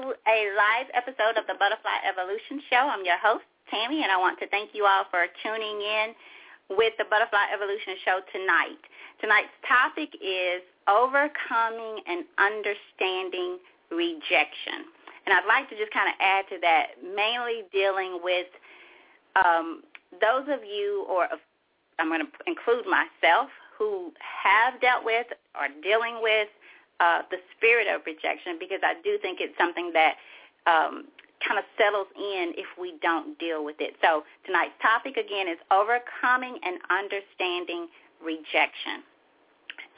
A live episode of the Butterfly Evolution Show. I'm your host, Tammy, and I want to thank you all for tuning in with the Butterfly Evolution Show tonight. Tonight's topic is overcoming and understanding rejection. And I'd like to just kind of add to that, mainly dealing with um, those of you, or I'm going to include myself, who have dealt with or dealing with uh, the spirit of rejection because I do think it's something that um, kind of settles in if we don't deal with it. So tonight's topic again is overcoming and understanding rejection.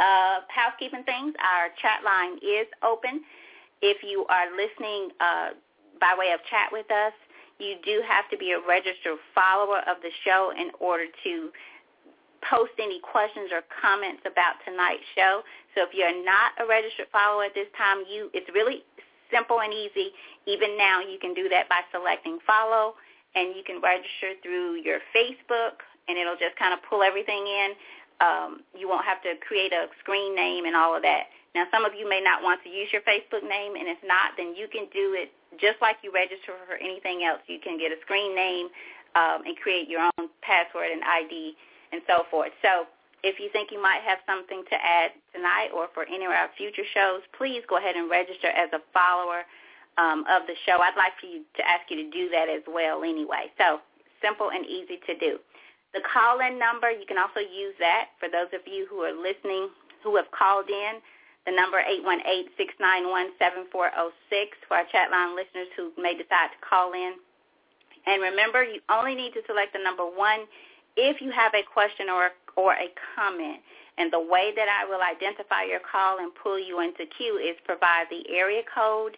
Uh, housekeeping things, our chat line is open. If you are listening uh, by way of chat with us, you do have to be a registered follower of the show in order to post any questions or comments about tonight's show. So if you're not a registered follower at this time, you it's really simple and easy. Even now, you can do that by selecting follow, and you can register through your Facebook, and it'll just kind of pull everything in. Um, you won't have to create a screen name and all of that. Now, some of you may not want to use your Facebook name, and if not, then you can do it just like you register for anything else. You can get a screen name um, and create your own password and ID and so forth. So if you think you might have something to add tonight or for any of our future shows, please go ahead and register as a follower um, of the show. I'd like for you to ask you to do that as well anyway. So simple and easy to do. The call-in number, you can also use that for those of you who are listening who have called in. The number 818-691-7406 for our chat line listeners who may decide to call in. And remember, you only need to select the number one if you have a question or, or a comment. And the way that I will identify your call and pull you into queue is provide the area code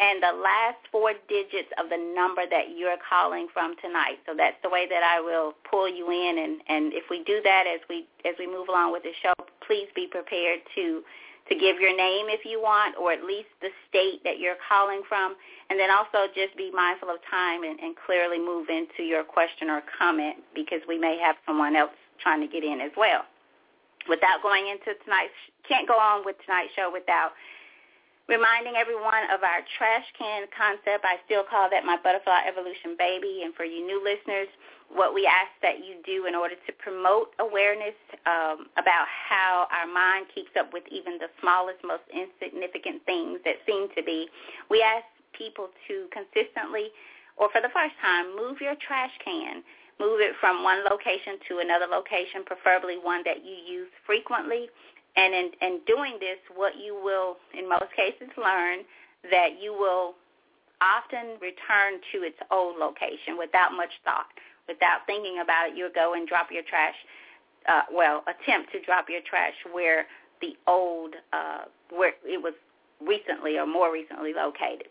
and the last four digits of the number that you're calling from tonight. So that's the way that I will pull you in. And, and if we do that as we as we move along with the show, please be prepared to to give your name if you want, or at least the state that you're calling from. And then also just be mindful of time and, and clearly move into your question or comment because we may have someone else trying to get in as well. Without going into tonight's, can't go on with tonight's show without reminding everyone of our trash can concept. I still call that my butterfly evolution baby. And for you new listeners, what we ask that you do in order to promote awareness um, about how our mind keeps up with even the smallest, most insignificant things that seem to be. We ask people to consistently, or for the first time, move your trash can. Move it from one location to another location, preferably one that you use frequently. And in, in doing this, what you will, in most cases, learn that you will often return to its old location without much thought without thinking about it, you'll go and drop your trash, uh, well, attempt to drop your trash where the old, uh, where it was recently or more recently located.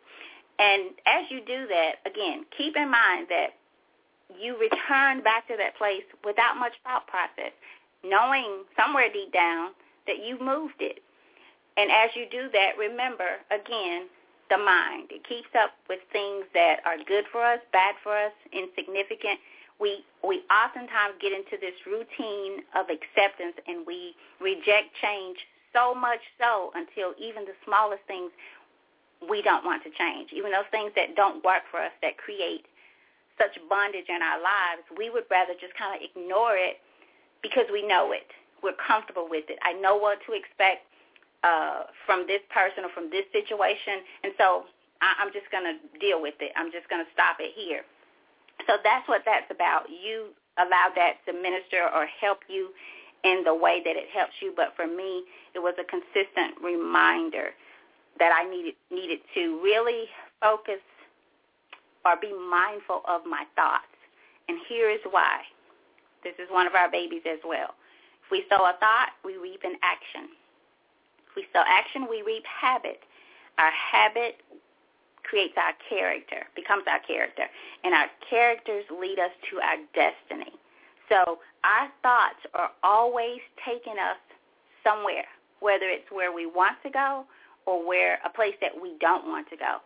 And as you do that, again, keep in mind that you return back to that place without much thought process, knowing somewhere deep down that you've moved it. And as you do that, remember, again, the mind. It keeps up with things that are good for us, bad for us, insignificant, we we oftentimes get into this routine of acceptance and we reject change so much so until even the smallest things we don't want to change. Even those things that don't work for us that create such bondage in our lives, we would rather just kind of ignore it because we know it. We're comfortable with it. I know what to expect uh, from this person or from this situation, and so I, I'm just going to deal with it. I'm just going to stop it here. So that's what that's about. You allow that to minister or help you in the way that it helps you. But for me, it was a consistent reminder that I needed needed to really focus or be mindful of my thoughts. And here is why. This is one of our babies as well. If we sow a thought, we reap an action. If we sow action, we reap habit. Our habit creates our character, becomes our character, and our characters lead us to our destiny. So our thoughts are always taking us somewhere, whether it's where we want to go or where a place that we don't want to go.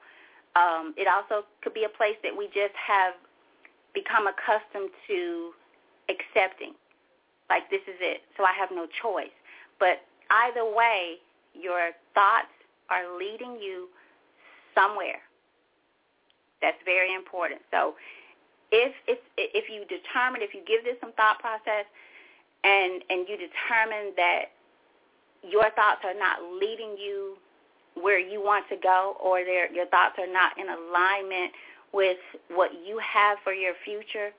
Um, it also could be a place that we just have become accustomed to accepting. Like this is it, so I have no choice. But either way, your thoughts are leading you somewhere. That's very important. So if if if you determine, if you give this some thought process, and and you determine that your thoughts are not leading you where you want to go, or your thoughts are not in alignment with what you have for your future,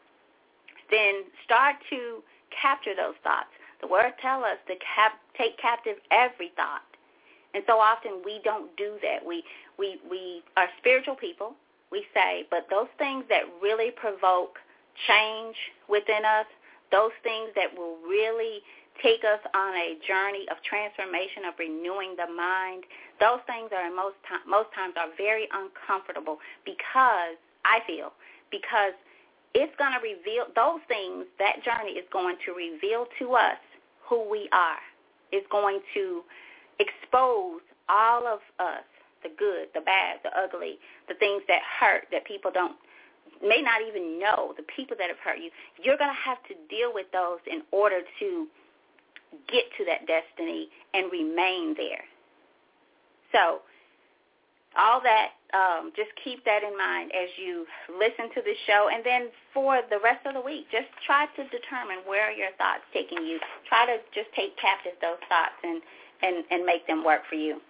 then start to capture those thoughts. The word tells us to cap- take captive every thought. And so often we don't do that. We, we, we are spiritual people, we say, but those things that really provoke change within us, those things that will really take us on a journey of transformation, of renewing the mind, those things are most, time, most times are very uncomfortable because, I feel, because it's going to reveal, those things, that journey is going to reveal to us who we are. It's going to expose all of us, the good, the bad, the ugly, the things that hurt that people don't may not even know, the people that have hurt you. You're going to have to deal with those in order to get to that destiny and remain there. So all that, um, just keep that in mind as you listen to the show. And then for the rest of the week, just try to determine where are your thoughts taking you. Try to just take captive those thoughts and, and, and make them work for you.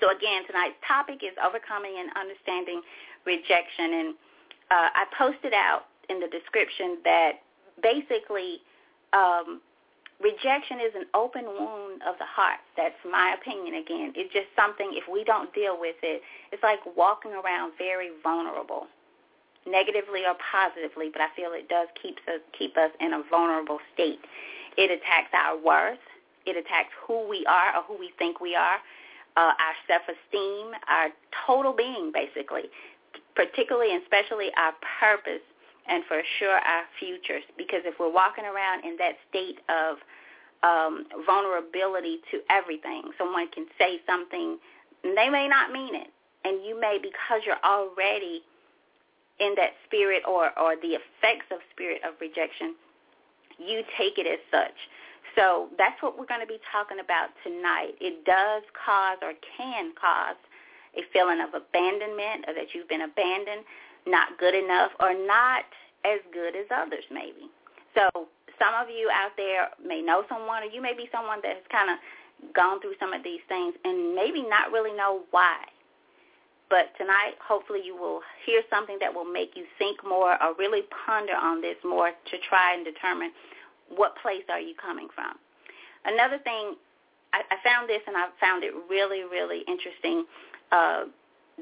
So again, tonight's topic is overcoming and understanding rejection. And uh, I posted out in the description that basically um, rejection is an open wound of the heart. That's my opinion again. It's just something, if we don't deal with it, it's like walking around very vulnerable, negatively or positively, but I feel it does keep us, keep us in a vulnerable state. It attacks our worth. It attacks who we are or who we think we are, uh, our self-esteem, our total being, basically, particularly and especially our purpose and for sure our futures. Because if we're walking around in that state of um, vulnerability to everything, someone can say something, and they may not mean it, and you may, because you're already in that spirit or, or the effects of spirit of rejection, you take it as such. So that's what we're going to be talking about tonight. It does cause or can cause a feeling of abandonment or that you've been abandoned not good enough or not as good as others maybe. So some of you out there may know someone or you may be someone that has kind of gone through some of these things and maybe not really know why. But tonight, hopefully you will hear something that will make you think more or really ponder on this more to try and determine what place are you coming from. Another thing, I, I found this and I found it really, really interesting. Uh,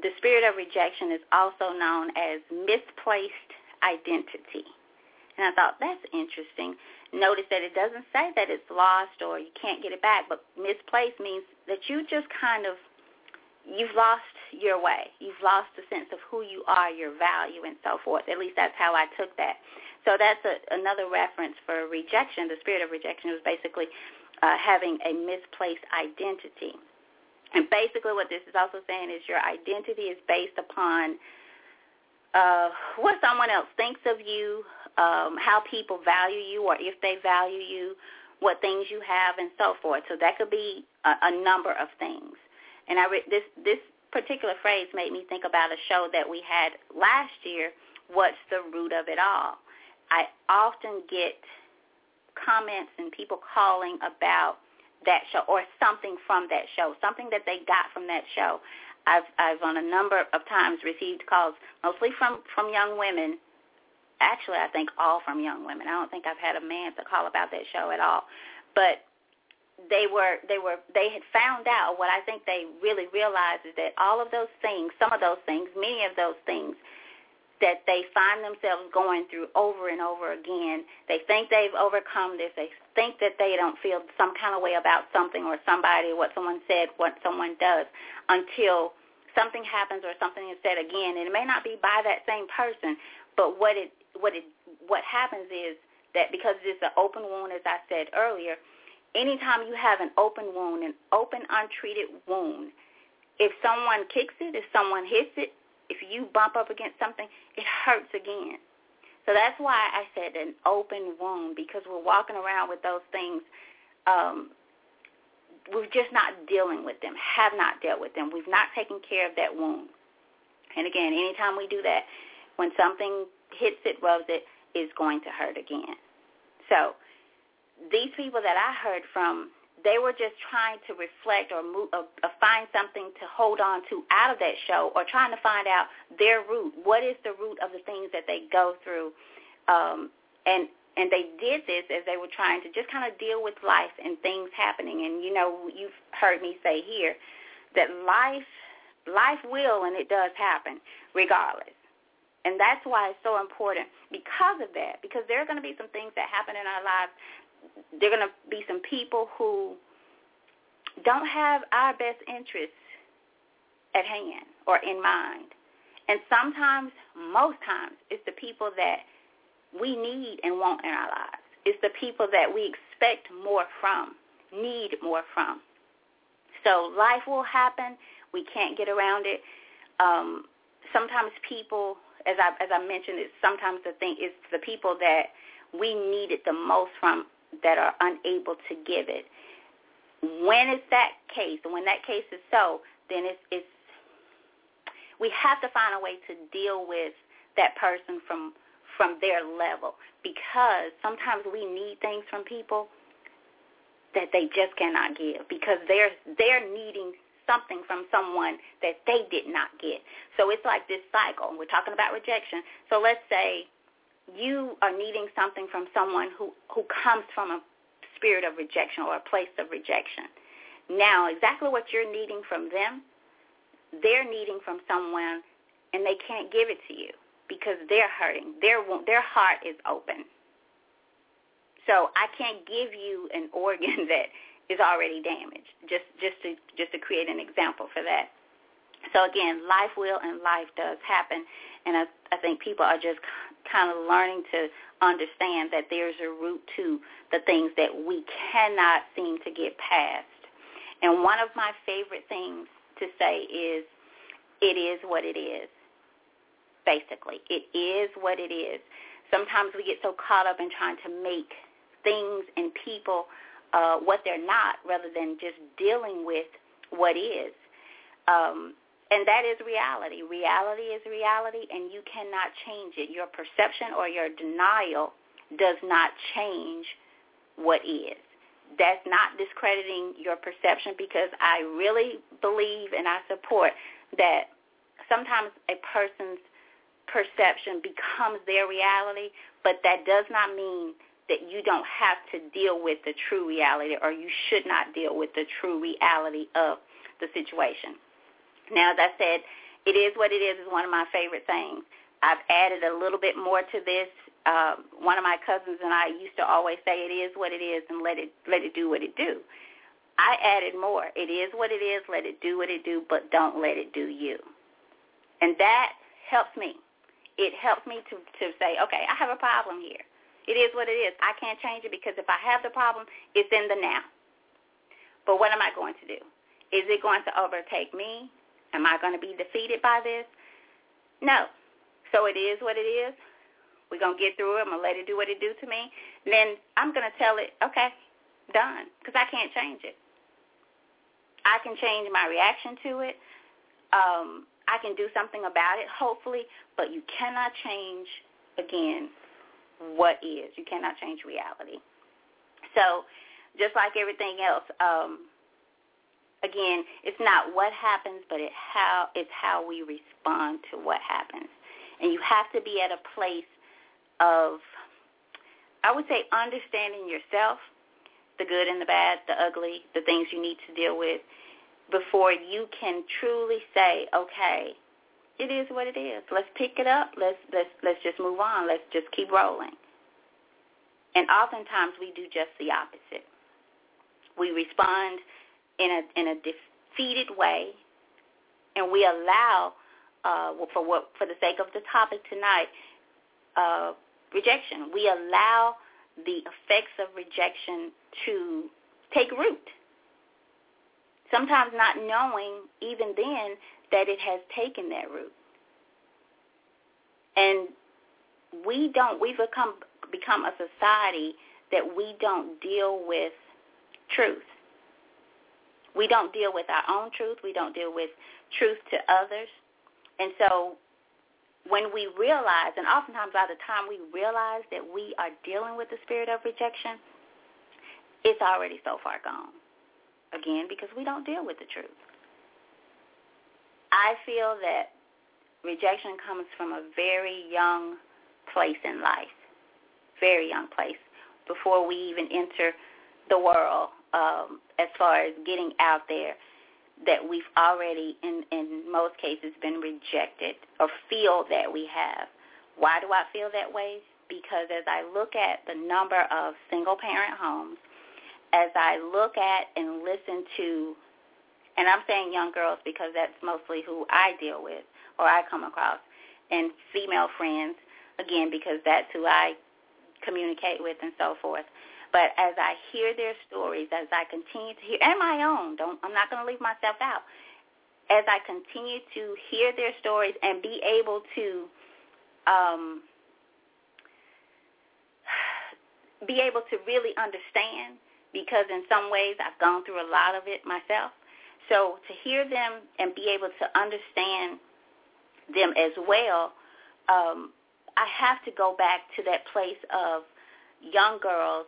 the spirit of rejection is also known as misplaced identity. And I thought, that's interesting. Notice that it doesn't say that it's lost or you can't get it back, but misplaced means that you just kind of, you've lost your way. You've lost the sense of who you are, your value, and so forth. At least that's how I took that. So that's a, another reference for rejection. The spirit of rejection was basically uh, having a misplaced identity. And basically what this is also saying is your identity is based upon uh, what someone else thinks of you, um, how people value you or if they value you, what things you have, and so forth. So that could be a, a number of things. And I re- this this particular phrase made me think about a show that we had last year. What's the root of it all? I often get comments and people calling about that show or something from that show, something that they got from that show. I've I've on a number of times received calls, mostly from from young women. Actually, I think all from young women. I don't think I've had a man to call about that show at all. But they were they were they had found out what I think they really realized is that all of those things, some of those things, many of those things that they find themselves going through over and over again. They think they've overcome this. They think that they don't feel some kind of way about something or somebody, what someone said, what someone does, until something happens or something is said again. And it may not be by that same person, but what it what it what happens is that because it's an open wound, as I said earlier, anytime you have an open wound, an open untreated wound, if someone kicks it, if someone hits it, if you bump up against something, it hurts again. So that's why I said an open wound because we're walking around with those things. Um, we're just not dealing with them, have not dealt with them. We've not taken care of that wound. And again, anytime we do that, when something hits it, rubs it, is going to hurt again. So these people that I heard from they were just trying to reflect or, move, or, or find something to hold on to out of that show or trying to find out their root. What is the root of the things that they go through? Um, and and they did this as they were trying to just kind of deal with life and things happening. And you know, you've heard me say here that life life will and it does happen regardless. And that's why it's so important because of that, because there are going to be some things that happen in our lives there are going to be some people who don't have our best interests at hand or in mind. And sometimes, most times, it's the people that we need and want in our lives. It's the people that we expect more from, need more from. So life will happen. We can't get around it. Um, sometimes people, as I as I mentioned, it's sometimes the thing is the people that we need it the most from that are unable to give it. When it's that case, and when that case is so, then it's, it's we have to find a way to deal with that person from from their level because sometimes we need things from people that they just cannot give because they're they're needing something from someone that they did not get. So it's like this cycle. We're talking about rejection. So let's say you are needing something from someone who, who comes from a spirit of rejection or a place of rejection. Now, exactly what you're needing from them, they're needing from someone and they can't give it to you because they're hurting. Their, their heart is open. So I can't give you an organ that is already damaged, just, just, to, just to create an example for that. So again, life will and life does happen. And I, I think people are just kind of learning to understand that there's a root to the things that we cannot seem to get past. And one of my favorite things to say is, it is what it is, basically. It is what it is. Sometimes we get so caught up in trying to make things and people uh, what they're not rather than just dealing with what is. Um, and that is reality. Reality is reality, and you cannot change it. Your perception or your denial does not change what is. That's not discrediting your perception because I really believe and I support that sometimes a person's perception becomes their reality, but that does not mean that you don't have to deal with the true reality or you should not deal with the true reality of the situation. Now, as I said, it is what it is is one of my favorite things. I've added a little bit more to this. Um, one of my cousins and I used to always say, "It is what it is, and let it let it do what it do." I added more. It is what it is. Let it do what it do, but don't let it do you. And that helps me. It helps me to to say, okay, I have a problem here. It is what it is. I can't change it because if I have the problem, it's in the now. But what am I going to do? Is it going to overtake me? Am I going to be defeated by this? No. So it is what it is. We're going to get through it. I'm going to let it do what it do to me. then I'm going to tell it, okay, done, because I can't change it. I can change my reaction to it. Um, I can do something about it, hopefully, but you cannot change, again, what is. You cannot change reality. So just like everything else, um, again, it's not what happens, but it how it's how we respond to what happens. And you have to be at a place of, I would say, understanding yourself, the good and the bad, the ugly, the things you need to deal with, before you can truly say, okay, it is what it is. Let's pick it up. Let's let's let's just move on. Let's just keep rolling. And oftentimes we do just the opposite. We respond in a in a defeated way, and we allow, uh, for what for the sake of the topic tonight, uh, rejection. We allow the effects of rejection to take root. Sometimes not knowing even then that it has taken that root. And we don't, we've become, become a society that we don't deal with truth. We don't deal with our own truth. We don't deal with truth to others. And so when we realize, and oftentimes by the time we realize that we are dealing with the spirit of rejection, it's already so far gone. Again, because we don't deal with the truth. I feel that rejection comes from a very young place in life, very young place, before we even enter the world um, as far as getting out there that we've already, in, in most cases, been rejected or feel that we have. Why do I feel that way? Because as I look at the number of single-parent homes, as I look at and listen to, and I'm saying young girls because that's mostly who I deal with or I come across, and female friends, again, because that's who I communicate with and so forth. But as I hear their stories, as I continue to hear, and my own, don't I'm not going to leave myself out. As I continue to hear their stories and be able to um, be able to really understand, because in some ways I've gone through a lot of it myself. So to hear them and be able to understand them as well, um, I have to go back to that place of young girls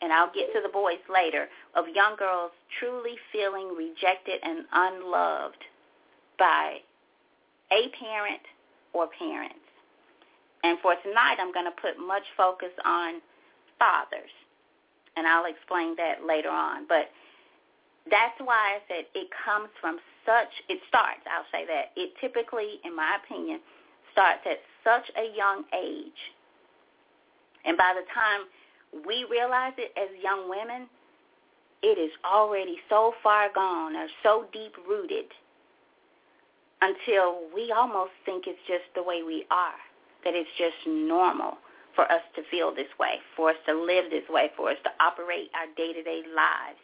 and I'll get to the boys later, of young girls truly feeling rejected and unloved by a parent or parents. And for tonight, I'm going to put much focus on fathers, and I'll explain that later on. But that's why I said it comes from such, it starts, I'll say that, it typically, in my opinion, starts at such a young age. And by the time we realize it as young women, it is already so far gone or so deep rooted until we almost think it's just the way we are, that it's just normal for us to feel this way, for us to live this way, for us to operate our day-to-day lives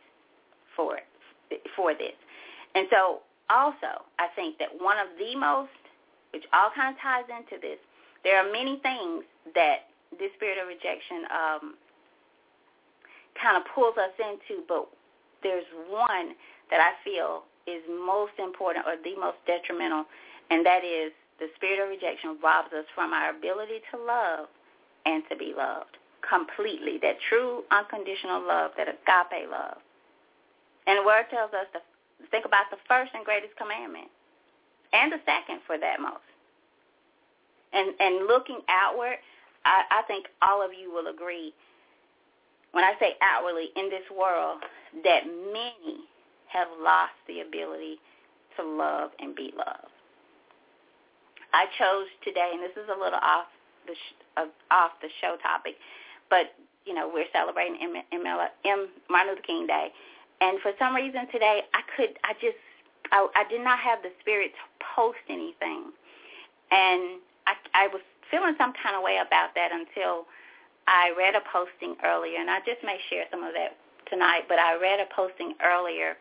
for for this. And so also, I think that one of the most, which all kind of ties into this, there are many things that this spirit of rejection um, kind of pulls us into, but there's one that I feel is most important or the most detrimental, and that is the spirit of rejection robs us from our ability to love and to be loved completely, that true unconditional love, that agape love. And the word tells us to think about the first and greatest commandment, and the second for that most. And and looking outward, I, I think all of you will agree when I say outwardly in this world, that many have lost the ability to love and be loved. I chose today, and this is a little off the sh- off the show topic, but you know we're celebrating M- M- M- Martin Luther King Day, and for some reason today I could I just I, I did not have the spirit to post anything, and I I was feeling some kind of way about that until I read a posting earlier, and I just may share some of that tonight, but I read a posting earlier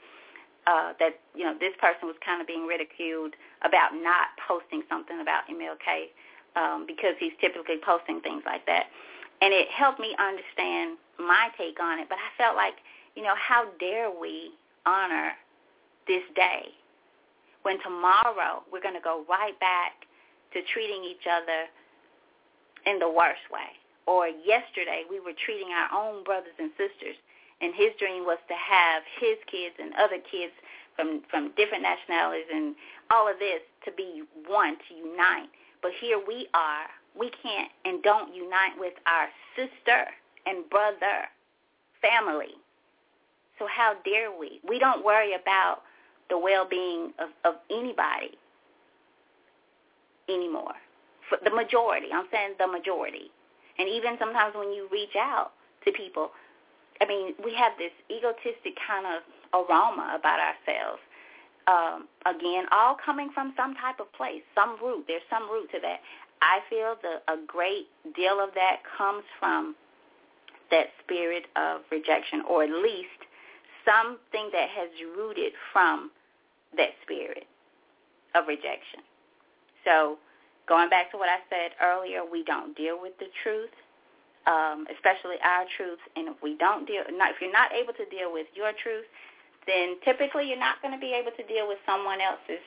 uh, that, you know, this person was kind of being ridiculed about not posting something about MLK um, because he's typically posting things like that. And it helped me understand my take on it, but I felt like, you know, how dare we honor this day when tomorrow we're going to go right back to treating each other in the worst way or yesterday we were treating our own brothers and sisters and his dream was to have his kids and other kids from from different nationalities and all of this to be one to unite. But here we are. We can't and don't unite with our sister and brother family. So how dare we? We don't worry about the well-being of, of anybody anymore. For the majority, I'm saying the majority. And even sometimes when you reach out to people, I mean, we have this egotistic kind of aroma about ourselves. Um, again, all coming from some type of place, some root. There's some root to that. I feel the, a great deal of that comes from that spirit of rejection, or at least something that has rooted from that spirit of rejection. So going back to what I said earlier, we don't deal with the truth, um, especially our truth. And if we don't deal, not, if you're not able to deal with your truth, then typically you're not going to be able to deal with someone else's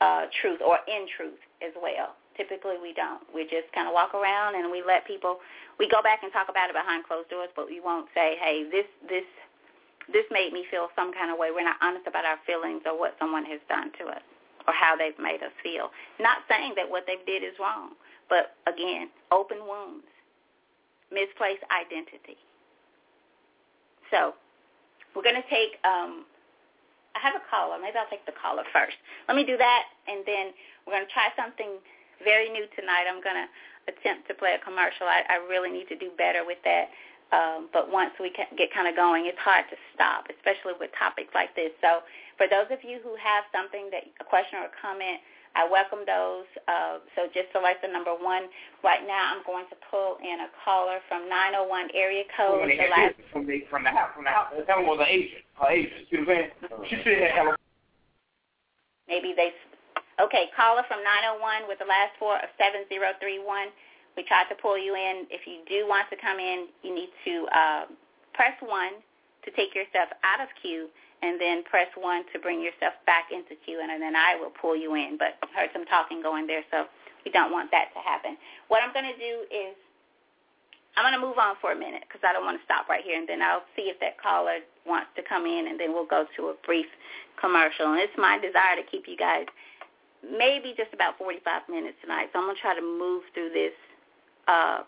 uh, truth or in truth as well. Typically we don't. We just kind of walk around and we let people, we go back and talk about it behind closed doors, but we won't say, hey, this, this, this made me feel some kind of way. We're not honest about our feelings or what someone has done to us or how they've made us feel. Not saying that what they did is wrong, but again, open wounds, misplaced identity. So we're going to take, um, I have a caller. Maybe I'll take the caller first. Let me do that, and then we're going to try something very new tonight. I'm going to attempt to play a commercial. I, I really need to do better with that. Um, but once we get kind of going, it's hard to stop, especially with topics like this. So for those of you who have something that a question or a comment, I welcome those. Uh, so just select the number one. Right now, I'm going to pull in a caller from 901 area code. From the, last... from the from the house from the house. Them was an agent. You know what I'm saying? She should have. Maybe they Okay, caller from 901 with the last four of 7031. We tried to pull you in. If you do want to come in, you need to uh, press 1 to take yourself out of queue and then press 1 to bring yourself back into queue, and then I will pull you in. But I heard some talking going there, so we don't want that to happen. What I'm going to do is I'm going to move on for a minute because I don't want to stop right here, and then I'll see if that caller wants to come in, and then we'll go to a brief commercial. And it's my desire to keep you guys – maybe just about 45 minutes tonight. So I'm going to try to move through this uh,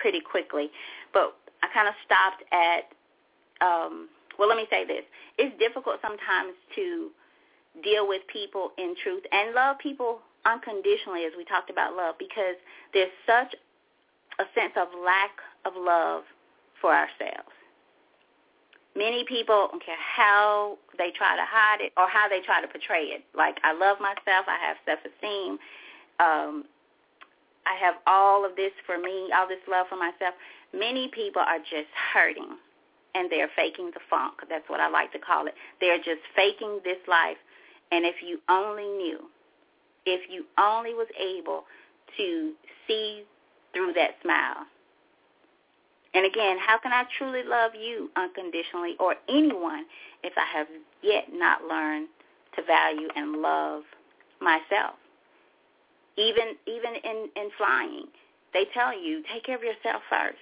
pretty quickly. But I kind of stopped at, um, well, let me say this. It's difficult sometimes to deal with people in truth and love people unconditionally, as we talked about love, because there's such a sense of lack of love for ourselves. Many people don't care how they try to hide it or how they try to portray it. Like I love myself, I have self-esteem, um, I have all of this for me, all this love for myself. Many people are just hurting and they're faking the funk. That's what I like to call it. They're just faking this life. And if you only knew, if you only was able to see through that smile, and again, how can I truly love you unconditionally or anyone if I have yet not learned to value and love myself? Even even in, in flying, they tell you, take care of yourself first.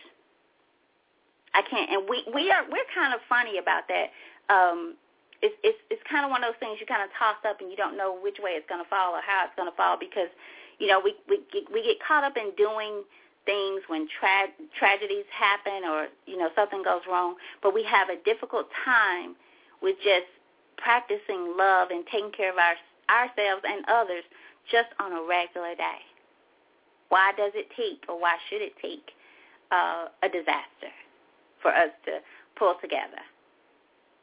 I can't and we, we are we're kind of funny about that. Um it's it's it's kind of one of those things you kind of toss up and you don't know which way it's going to fall or how it's going to fall because you know we we get, we get caught up in doing things when tra- tragedies happen or you know something goes wrong but we have a difficult time with just practicing love and taking care of our, ourselves and others just on a regular day why does it take or why should it take uh, a disaster for us to pull together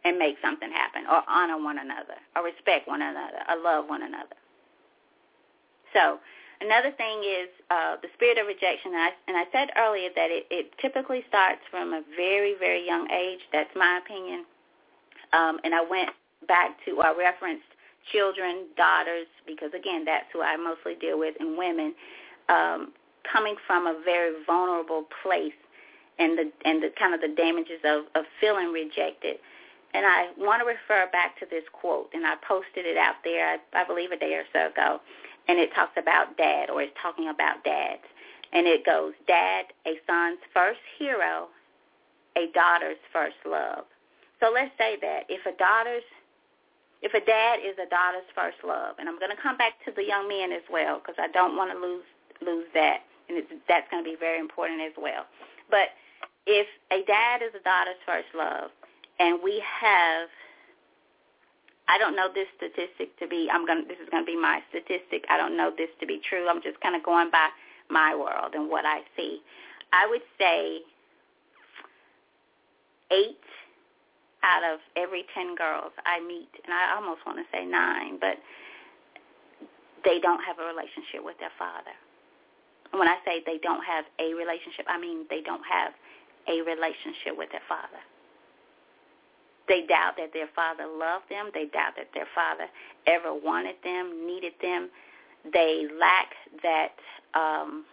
and make something happen or honor one another or respect one another or love one another so Another thing is uh, the spirit of rejection, and I, and I said earlier that it, it typically starts from a very, very young age. That's my opinion. Um, and I went back to, I referenced children, daughters, because again, that's who I mostly deal with, and women, um, coming from a very vulnerable place, and the and the kind of the damages of, of feeling rejected. And I want to refer back to this quote, and I posted it out there, I, I believe, a day or so ago and it talks about dad or it's talking about dads. And it goes, dad, a son's first hero, a daughter's first love. So let's say that if a daughter's if a dad is a daughter's first love, and I'm going to come back to the young men as well because I don't want to lose lose that, and it's, that's going to be very important as well. But if a dad is a daughter's first love, and we have I don't know this statistic to be. I'm gonna. This is gonna be my statistic. I don't know this to be true. I'm just kind of going by my world and what I see. I would say eight out of every ten girls I meet, and I almost want to say nine, but they don't have a relationship with their father. When I say they don't have a relationship, I mean they don't have a relationship with their father. They doubt that their father loved them. They doubt that their father ever wanted them, needed them. They lack that um,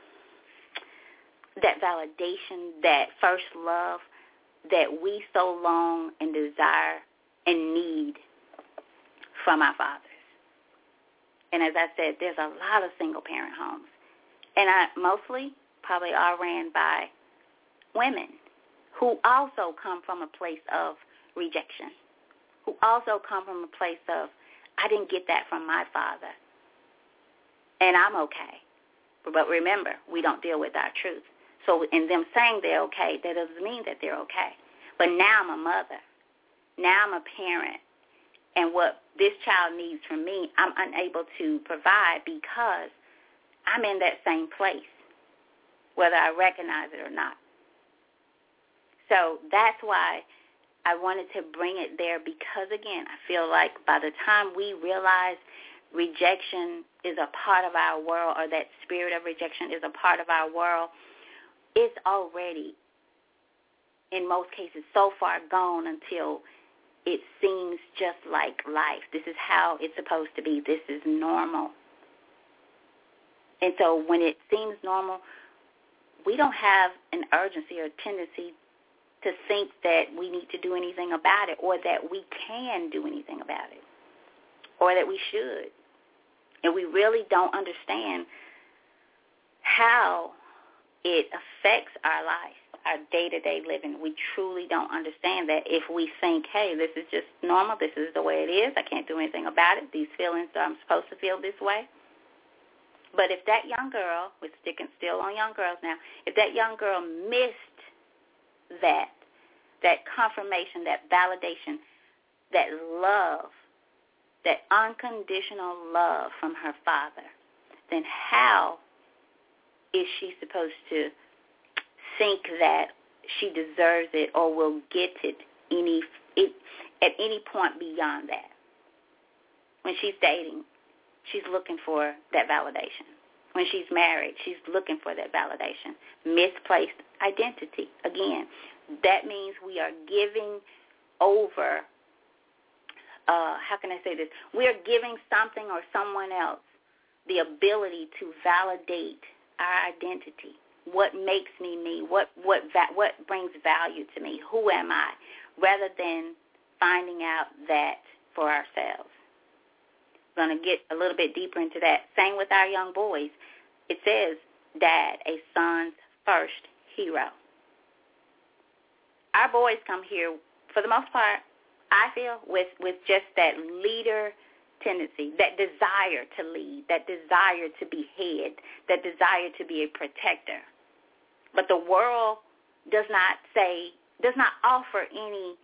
that validation, that first love that we so long and desire and need from our fathers. And as I said, there's a lot of single parent homes. And I mostly probably are ran by women who also come from a place of rejection, who also come from a place of, I didn't get that from my father, and I'm okay. But remember, we don't deal with our truth. So in them saying they're okay, that doesn't mean that they're okay. But now I'm a mother. Now I'm a parent. And what this child needs from me, I'm unable to provide because I'm in that same place, whether I recognize it or not. So that's why I wanted to bring it there because, again, I feel like by the time we realize rejection is a part of our world or that spirit of rejection is a part of our world, it's already, in most cases, so far gone until it seems just like life. This is how it's supposed to be. This is normal. And so when it seems normal, we don't have an urgency or tendency to think that we need to do anything about it or that we can do anything about it or that we should. And we really don't understand how it affects our life, our day-to-day living. We truly don't understand that if we think, hey, this is just normal, this is the way it is, I can't do anything about it, these feelings, I'm supposed to feel this way. But if that young girl, we're sticking still on young girls now, if that young girl missed that, that confirmation, that validation, that love, that unconditional love from her father, then how is she supposed to think that she deserves it or will get it any it, at any point beyond that? When she's dating, she's looking for that validation. When she's married, she's looking for that validation. Misplaced identity. Again, that means we are giving over, uh, how can I say this? We are giving something or someone else the ability to validate our identity. What makes me me? What what va- what brings value to me? Who am I? Rather than finding out that for ourselves. We're going to get a little bit deeper into that. Same with our young boys. It says, Dad, a son's first hero. Our boys come here, for the most part, I feel, with, with just that leader tendency, that desire to lead, that desire to be head, that desire to be a protector. But the world does not say, does not offer any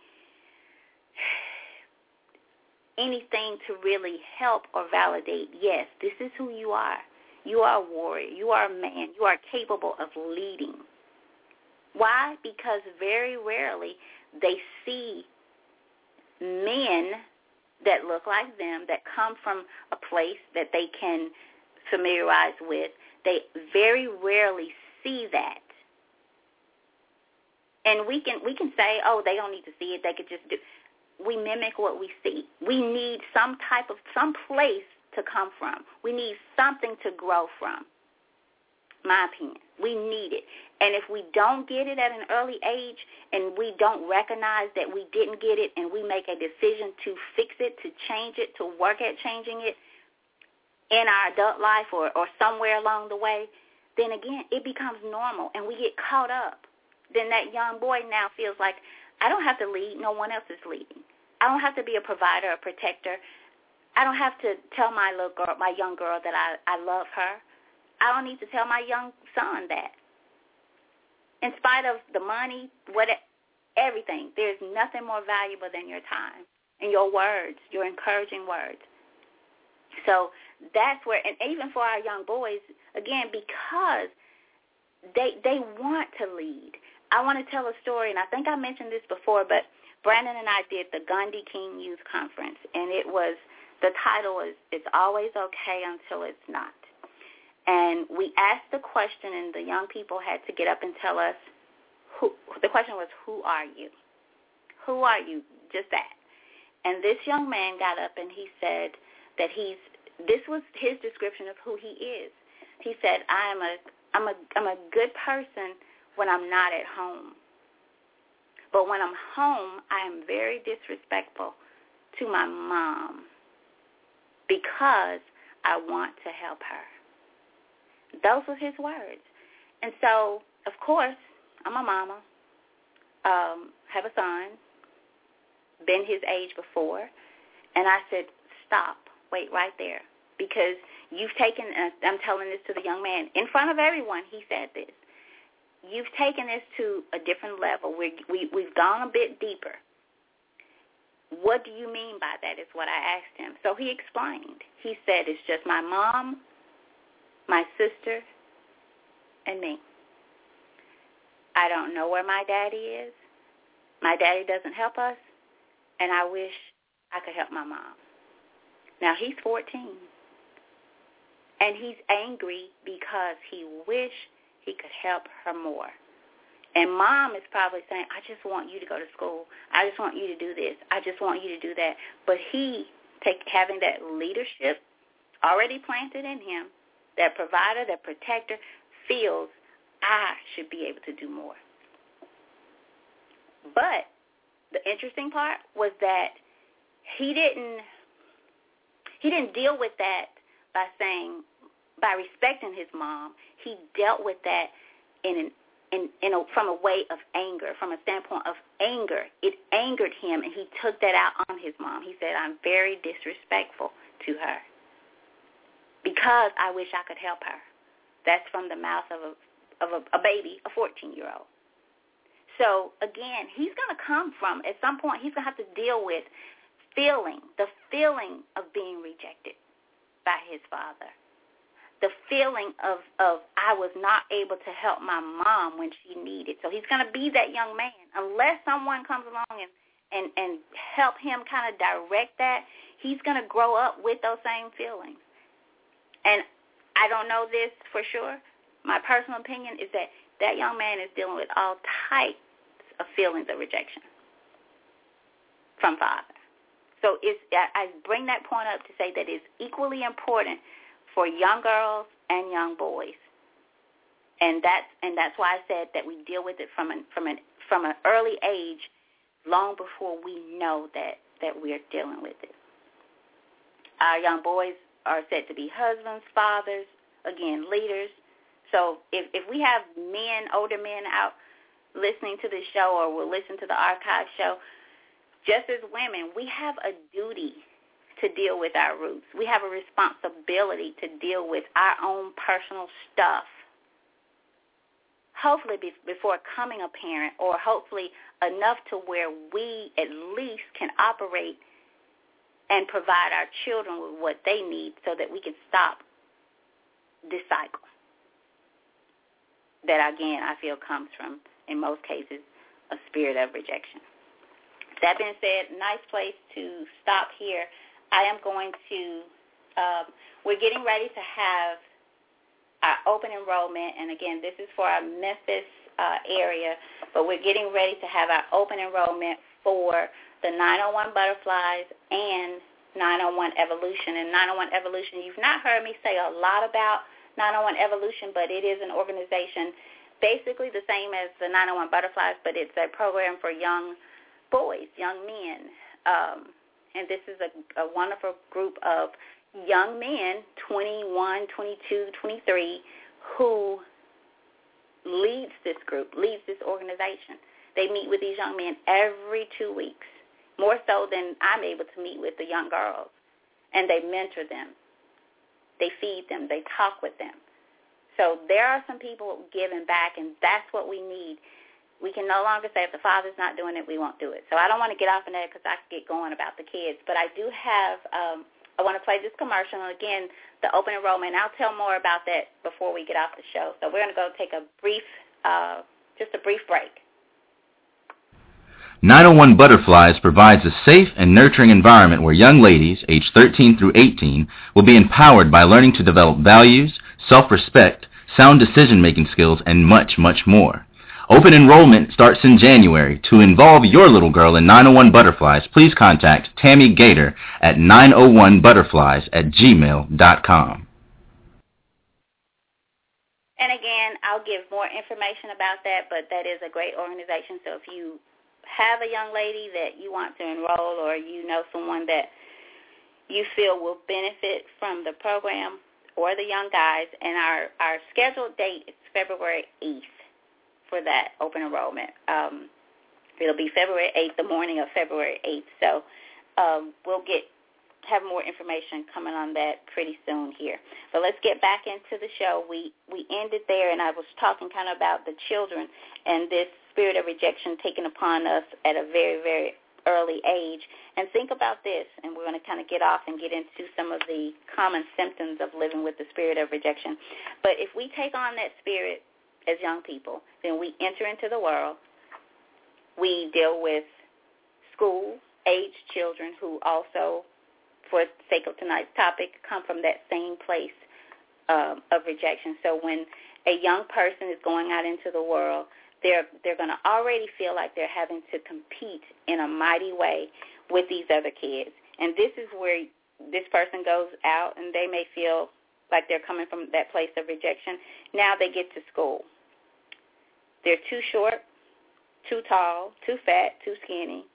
anything to really help or validate, yes, this is who you are. You are a warrior. You are a man. You are capable of leading. Why? Because very rarely they see men that look like them, that come from a place that they can familiarize with. They very rarely see that. And we can we can say, oh, they don't need to see it. They could just do we mimic what we see. We need some type of, some place to come from. We need something to grow from. My opinion. We need it. And if we don't get it at an early age and we don't recognize that we didn't get it and we make a decision to fix it, to change it, to work at changing it in our adult life or, or somewhere along the way, then again, it becomes normal and we get caught up. Then that young boy now feels like, I don't have to lead. No one else is leading. I don't have to be a provider, a protector. I don't have to tell my little girl, my young girl that I, I love her. I don't need to tell my young son that. In spite of the money, what everything, there's nothing more valuable than your time and your words, your encouraging words. So that's where, and even for our young boys, again, because they they want to lead. I want to tell a story, and I think I mentioned this before, but Brandon and I did the Gandhi King Youth Conference, and it was the title is "It's Always Okay Until It's Not." And we asked the question, and the young people had to get up and tell us who. The question was, "Who are you? Who are you?" Just that. And this young man got up and he said that he's. This was his description of who he is. He said, "I am a. I'm a. I'm a good person when I'm not at home. But when I'm home, I am very disrespectful to my mom because I want to help her." Those were his words. And so, of course, I'm a mama, um, have a son, been his age before, and I said, stop, wait right there, because you've taken, I'm telling this to the young man, in front of everyone, he said this, you've taken this to a different level. we we, we've gone a bit deeper. What do you mean by that is what I asked him. So he explained. He said, it's just my mom, my sister, and me. I don't know where my daddy is. My daddy doesn't help us, and I wish I could help my mom. Now he's 14, and he's angry because he wish he could help her more. And mom is probably saying, I just want you to go to school. I just want you to do this. I just want you to do that. But he, take, having that leadership already planted in him, that provider, that protector, feels I should be able to do more. But the interesting part was that he didn't he didn't deal with that by saying by respecting his mom. He dealt with that in an in, in a, from a way of anger, from a standpoint of anger. It angered him, and he took that out on his mom. He said, "I'm very disrespectful to her." Because I wish I could help her. That's from the mouth of a of a, a baby, a 14 year old. So again, he's going to come from at some point. He's going to have to deal with feeling the feeling of being rejected by his father, the feeling of of I was not able to help my mom when she needed. So he's going to be that young man unless someone comes along and and and help him kind of direct that. He's going to grow up with those same feelings. And I don't know this for sure. My personal opinion is that that young man is dealing with all types of feelings of rejection from father. So it's, I bring that point up to say that it's equally important for young girls and young boys, and that's and that's why I said that we deal with it from an from an from an early age, long before we know that that we're dealing with it. Our young boys are said to be husbands, fathers, again, leaders. So if, if we have men, older men out listening to this show or will listen to the archive show, just as women, we have a duty to deal with our roots. We have a responsibility to deal with our own personal stuff. Hopefully be, before becoming a parent or hopefully enough to where we at least can operate – and provide our children with what they need so that we can stop this cycle that again I feel comes from in most cases a spirit of rejection. That being said, nice place to stop here. I am going to um, we're getting ready to have our open enrollment and again this is for our Memphis uh, area, but we're getting ready to have our open enrollment for the 901 Butterflies and 901 Evolution. And 901 Evolution, you've not heard me say a lot about 901 Evolution, but it is an organization basically the same as the 901 Butterflies, but it's a program for young boys, young men. Um, and this is a, a wonderful group of young men, 21, 22, 23, who leads this group, leads this organization. They meet with these young men every two weeks more so than I'm able to meet with the young girls. And they mentor them. They feed them. They talk with them. So there are some people giving back, and that's what we need. we can no longer say if the father's not doing it, we won't do it. So I don't want to get off on that because I could get going about the kids. But I do have, um, I want to play this commercial. And again, the open enrollment. I'll tell more about that before we get off the show. So we're going to go take a brief, uh, just a brief break. 901 Butterflies provides a safe and nurturing environment where young ladies, aged 13 through 18, will be empowered by learning to develop values, self-respect, sound decision-making skills, and much, much more. Open enrollment starts in January. To involve your little girl in 901 Butterflies, please contact Tammy Gator at 901butterflies at gmail.com. And again, I'll give more information about that, but that is a great organization. So if you have a young lady that you want to enroll or you know someone that you feel will benefit from the program or the young guys, and our, our scheduled date is February 8th for that open enrollment. Um, it'll be February 8th, the morning of February 8th. So um, we'll get have more information coming on that pretty soon here. But let's get back into the show. We we ended there, and I was talking kind of about the children and this spirit of rejection taken upon us at a very very early age. And think about this, and we're going to kind of get off and get into some of the common symptoms of living with the spirit of rejection. But if we take on that spirit as young people. Then we enter into the world. We deal with school-age children who also, for sake of tonight's topic, come from that same place um, of rejection. So when a young person is going out into the world, they're they're going to already feel like they're having to compete in a mighty way with these other kids. And this is where this person goes out and they may feel like they're coming from that place of rejection. Now they get to school. They're too short, too tall, too fat, too skinny.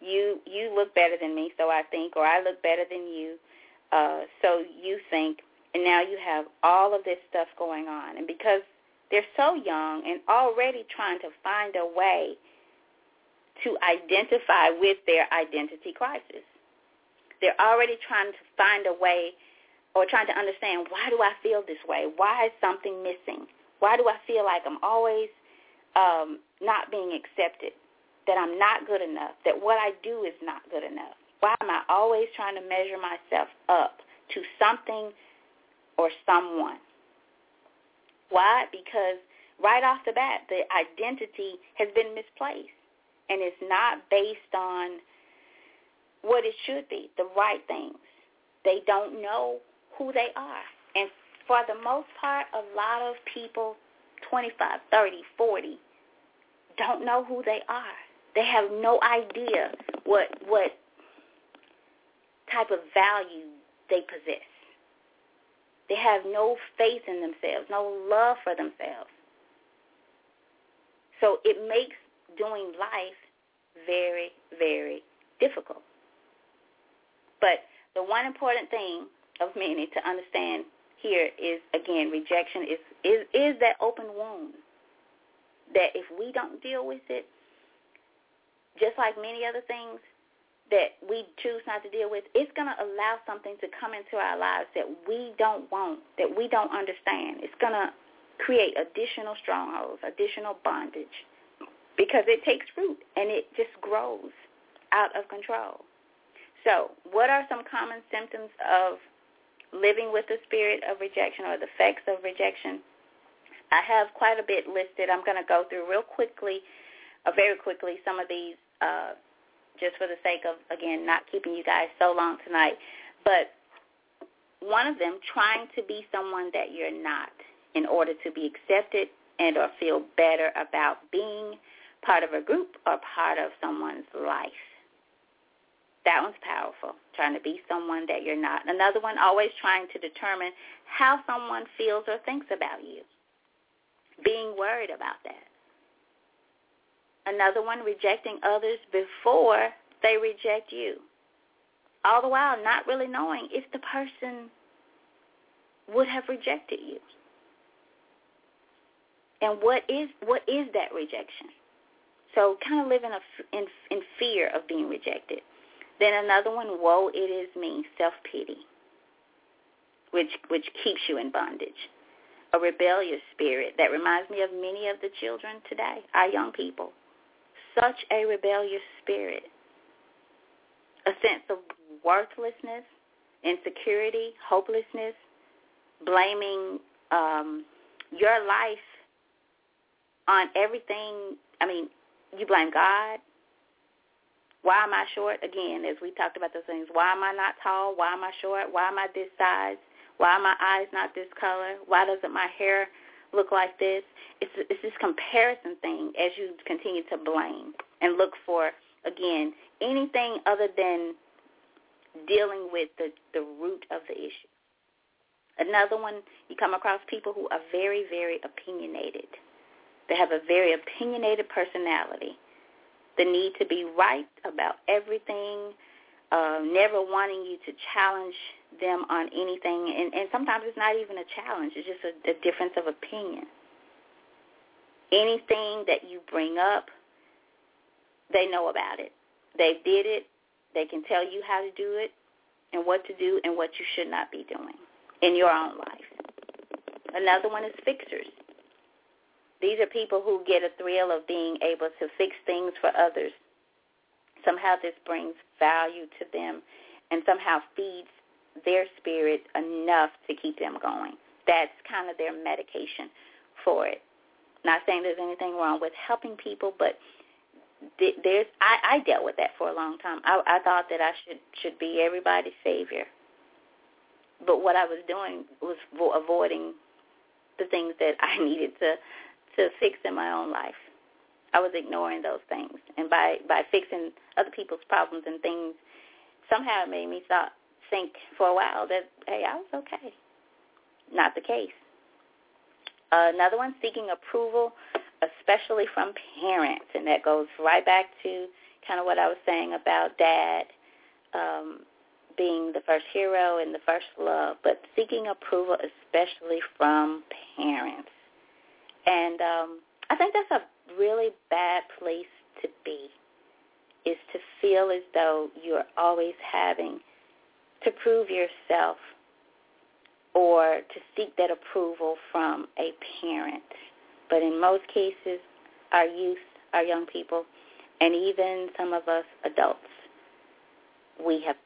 You you look better than me, so I think, or I look better than you, uh, so you think, and now you have all of this stuff going on, and because they're so young and already trying to find a way to identify with their identity crisis. They're already trying to find a way or trying to understand why do I feel this way? Why is something missing? Why do I feel like I'm always um, not being accepted, that I'm not good enough, that what I do is not good enough? Why am I always trying to measure myself up to something or someone? Why? Because right off the bat, the identity has been misplaced and it's not based on what it should be, the right things. They don't know who they are. And for the most part, a lot of people 25, 30, 40 don't know who they are. They have no idea what what type of value they possess. They have no faith in themselves, no love for themselves. So it makes doing life very, very difficult. But the one important thing of many to understand here is again rejection is is is that open wound that if we don't deal with it just like many other things that we choose not to deal with it's going to allow something to come into our lives that we don't want that we don't understand it's going to create additional strongholds additional bondage because it takes root and it just grows out of control so what are some common symptoms of living with the spirit of rejection or the effects of rejection. I have quite a bit listed. I'm going to go through real quickly, uh, very quickly, some of these uh, just for the sake of, again, not keeping you guys so long tonight. But one of them, trying to be someone that you're not in order to be accepted and or feel better about being part of a group or part of someone's life. That one's powerful, trying to be someone that you're not. Another one, always trying to determine how someone feels or thinks about you, being worried about that. Another one, rejecting others before they reject you. All the while not really knowing if the person would have rejected you. And what is what is that rejection? So kind of living in, in fear of being rejected. Then another one, woe it is me, self-pity, which, which keeps you in bondage. a rebellious spirit that reminds me of many of the children today, our young people. Such a rebellious spirit. A sense of worthlessness, insecurity, hopelessness, blaming um, your life on everything. I mean, you blame God. Why am I short? Again, as we talked about those things. Why am I not tall? Why am I short? Why am I this size? Why are my eyes not this color? Why doesn't my hair look like this? It's it's this comparison thing as you continue to blame and look for again anything other than dealing with the the root of the issue. Another one, you come across people who are very very opinionated. They have a very opinionated personality. The need to be right about everything, uh, never wanting you to challenge them on anything, and, and sometimes it's not even a challenge. It's just a, a difference of opinion. Anything that you bring up, they know about it. They did it. They can tell you how to do it and what to do and what you should not be doing in your own life. Another one is fixers. These are people who get a thrill of being able to fix things for others. Somehow this brings value to them and somehow feeds their spirit enough to keep them going. That's kind of their medication for it. Not saying there's anything wrong with helping people, but there's I, I dealt with that for a long time. I, I thought that I should should be everybody's savior, but what I was doing was avoiding the things that I needed to to fix in my own life. I was ignoring those things, and by by fixing other people's problems and things, somehow it made me stop think for a while that, hey, I was okay. Not the case. Uh, another one, seeking approval, especially from parents, and that goes right back to kind of what I was saying about dad um, being the first hero and the first love, but seeking approval especially from parents. And um, I think that's a really bad place to be, is to feel as though you're always having – to prove yourself or to seek that approval from a parent. But in most cases, our youth, our young people, and even some of us adults, we have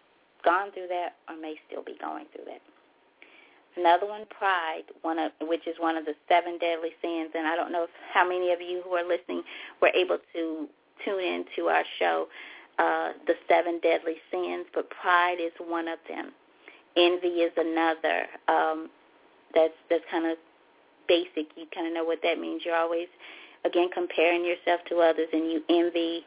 gone through that or may still be going through that. Another one, pride, one of which is one of the seven deadly sins. And I don't know if, how many of you who are listening were able to tune in to our show uh, the seven deadly sins, but pride is one of them. Envy is another. Um, that's that's kind of basic. You kind of know what that means. You're always, again, comparing yourself to others, and you envy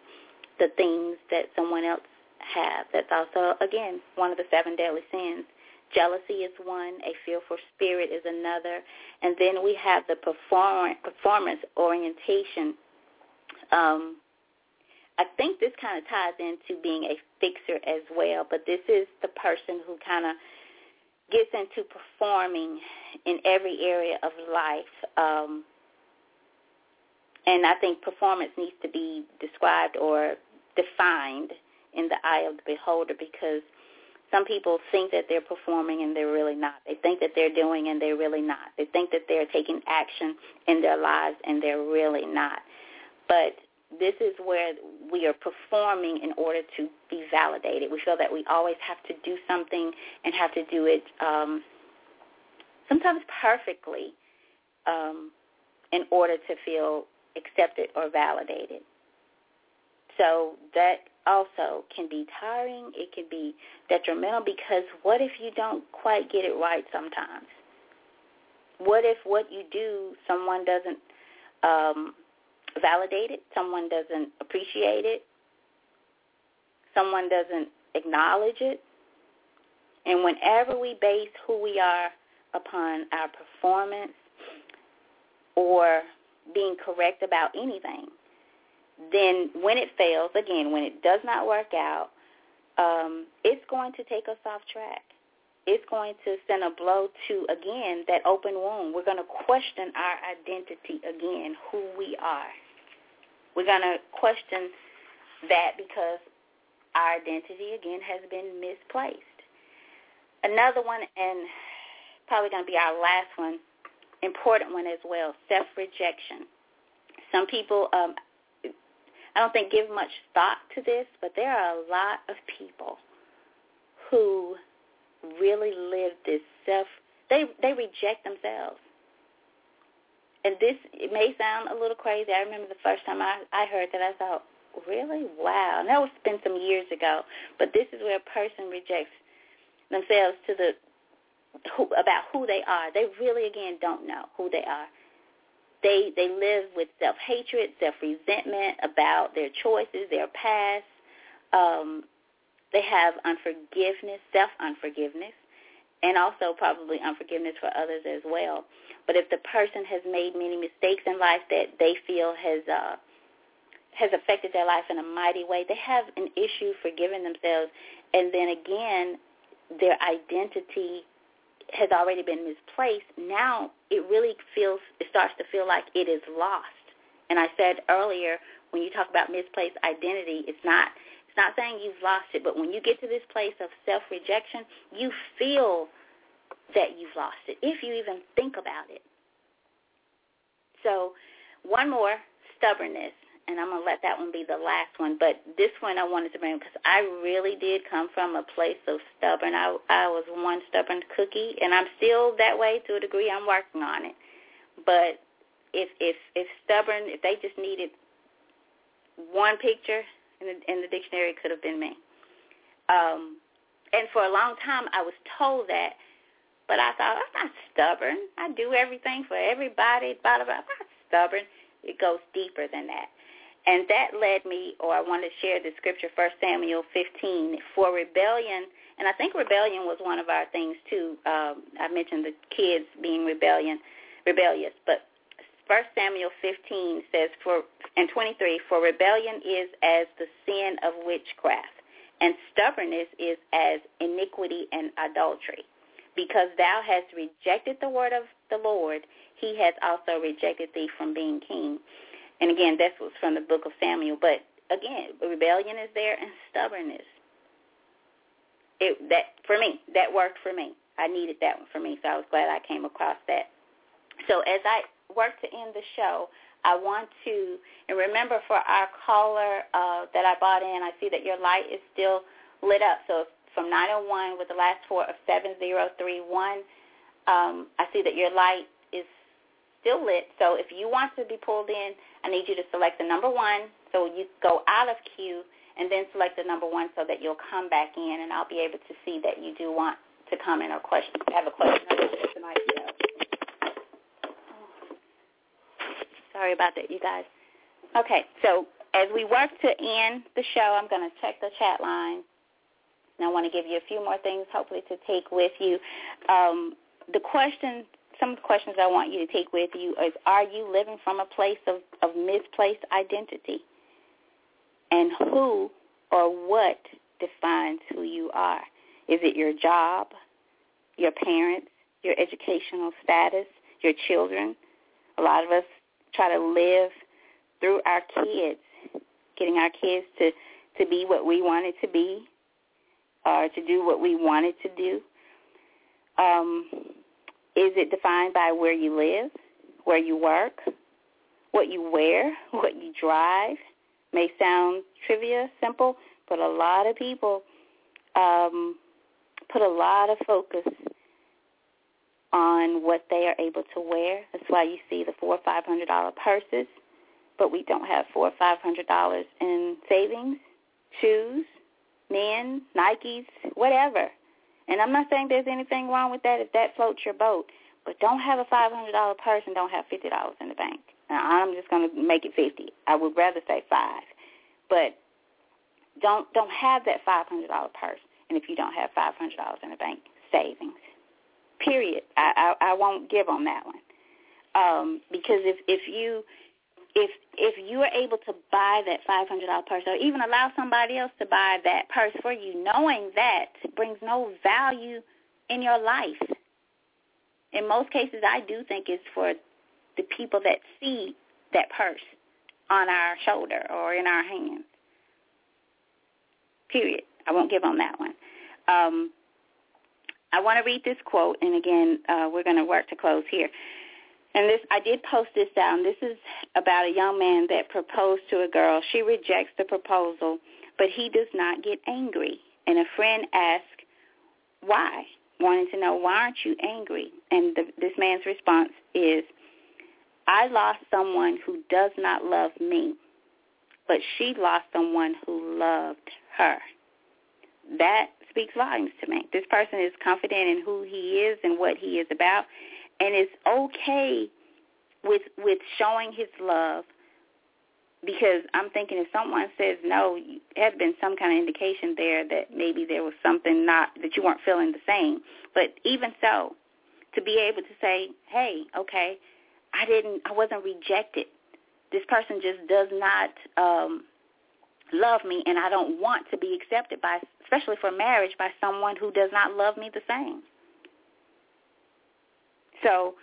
the things that someone else have. That's also, again, one of the seven deadly sins. Jealousy is one. A fearful spirit is another. And then we have the perform- performance orientation. Um, I think this kind of ties into being a fixer as well, but this is the person who kind of gets into performing in every area of life. Um, and I think performance needs to be described or defined in the eye of the beholder because some people think that they're performing and they're really not. They think that they're doing and they're really not. They think that they're taking action in their lives and they're really not. But this is where we are performing in order to be validated. We feel that we always have to do something and have to do it um, sometimes perfectly um, in order to feel accepted or validated. So that also can be tiring. It can be detrimental because what if you don't quite get it right sometimes? What if what you do someone doesn't um, validate it, someone doesn't appreciate it, someone doesn't acknowledge it. And whenever we base who we are upon our performance or being correct about anything, then when it fails, again, when it does not work out, um, it's going to take us off track it's going to send a blow to, again, that open wound. We're going to question our identity again, who we are. We're going to question that because our identity, again, has been misplaced. Another one, and probably going to be our last one, important one as well, self-rejection. Some people, um, I don't think give much thought to this, but there are a lot of people who really live this self. They they reject themselves, and this it may sound a little crazy. I remember the first time I I heard that I thought, really, wow. And that was been some years ago, but this is where a person rejects themselves to the who, about who they are. They really again don't know who they are. They they live with self hatred, self resentment about their choices, their past. Um, they have unforgiveness, self unforgiveness, and also probably unforgiveness for others as well. But if the person has made many mistakes in life that they feel has uh, has affected their life in a mighty way, they have an issue forgiving themselves. And then again, their identity has already been misplaced, now it really feels it starts to feel like it is lost. And I said earlier, when you talk about misplaced identity, it's not it's not saying you've lost it, but when you get to this place of self-rejection, you feel that you've lost it if you even think about it. So, one more, stubbornness and I'm gonna let that one be the last one. But this one I wanted to bring because I really did come from a place of stubborn. I I was one stubborn cookie, and I'm still that way to a degree. I'm working on it. But if if if stubborn, if they just needed one picture in the in the dictionary, it could have been me. Um, and for a long time, I was told that. But I thought I'm not stubborn. I do everything for everybody. Blah blah blah. I'm not stubborn. It goes deeper than that. And that led me, or I want to share the scripture, 1 Samuel 15, for rebellion. And I think rebellion was one of our things too. Um, I mentioned the kids being rebellion, rebellious. But 1 Samuel 15 says, for and 23, for rebellion is as the sin of witchcraft, and stubbornness is as iniquity and adultery. Because thou hast rejected the word of the Lord, he has also rejected thee from being king. And again, that's what's from the book of Samuel. But again, rebellion is there and stubbornness. It that for me, that worked for me. I needed that one for me, so I was glad I came across that. So as I work to end the show, I want to and remember for our caller uh, that I bought in, I see that your light is still lit up. So from 901 with the last four of 7031, um, I see that your light still lit. So if you want to be pulled in, I need you to select the number one. So you go out of queue and then select the number one so that you'll come back in, and I'll be able to see that you do want to come in or question, have a question tonight. Sorry about that, you guys. Okay, so as we work to end the show, I'm going to check the chat line. And I want to give you a few more things, hopefully, to take with you. Um, the question some of the questions I want you to take with you is, are you living from a place of, of misplaced identity? And who or what defines who you are? Is it your job, your parents, your educational status, your children? A lot of us try to live through our kids, getting our kids to, to be what we wanted to be or to do what we wanted to do. Um, is it defined by where you live, where you work, what you wear, what you drive? May sound trivia, simple, but a lot of people um, put a lot of focus on what they are able to wear. That's why you see the four or five hundred dollar purses, but we don't have four or five hundred dollars in savings, shoes, men, Nikes, whatever. And I'm not saying there's anything wrong with that if that floats your boat, but don't have a $500 purse and don't have $50 in the bank. Now, I'm just going to make it 50. I would rather say 5. But don't don't have that $500 purse. And if you don't have $500 in the bank, savings. Period. I, I, I won't give on that one. Um, because if if you if if you are able to buy that five hundred dollar purse or even allow somebody else to buy that purse for you, knowing that brings no value in your life. In most cases I do think it's for the people that see that purse on our shoulder or in our hands. Period. I won't give on that one. Um, I want to read this quote, and again, uh, we're going to work to close here. And this, I did post this down. This is about a young man that proposed to a girl. She rejects the proposal, but he does not get angry. And a friend asks, why? Wanting to know, why aren't you angry? And the, this man's response is, I lost someone who does not love me, but she lost someone who loved her. That speaks volumes to me. This person is confident in who he is and what he is about, and is okay with with showing his love. Because I'm thinking if someone says no, has been some kind of indication there that maybe there was something not that you weren't feeling the same. But even so, to be able to say, "Hey, okay, I didn't, I wasn't rejected. This person just does not um, love me, and I don't want to be accepted by, especially for marriage, by someone who does not love me the same." So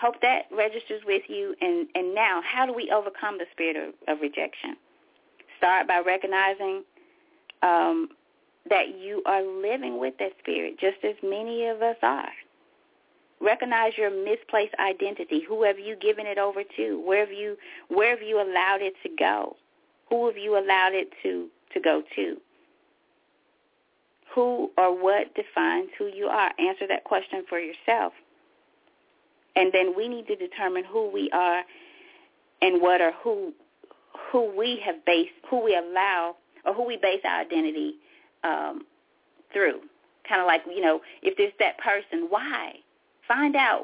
hope that registers with you. And, and now, how do we overcome the spirit of, of rejection? Start by recognizing um, that you are living with that spirit, just as many of us are. Recognize your misplaced identity. Who have you given it over to? Where have you where have you allowed it to go? Who have you allowed it to, to go to? Who or what defines who you are? Answer that question for yourself. And then we need to determine who we are and what or who who we have based who we allow or who we base our identity um, through. Kind of like you know, if there's that person, why? Find out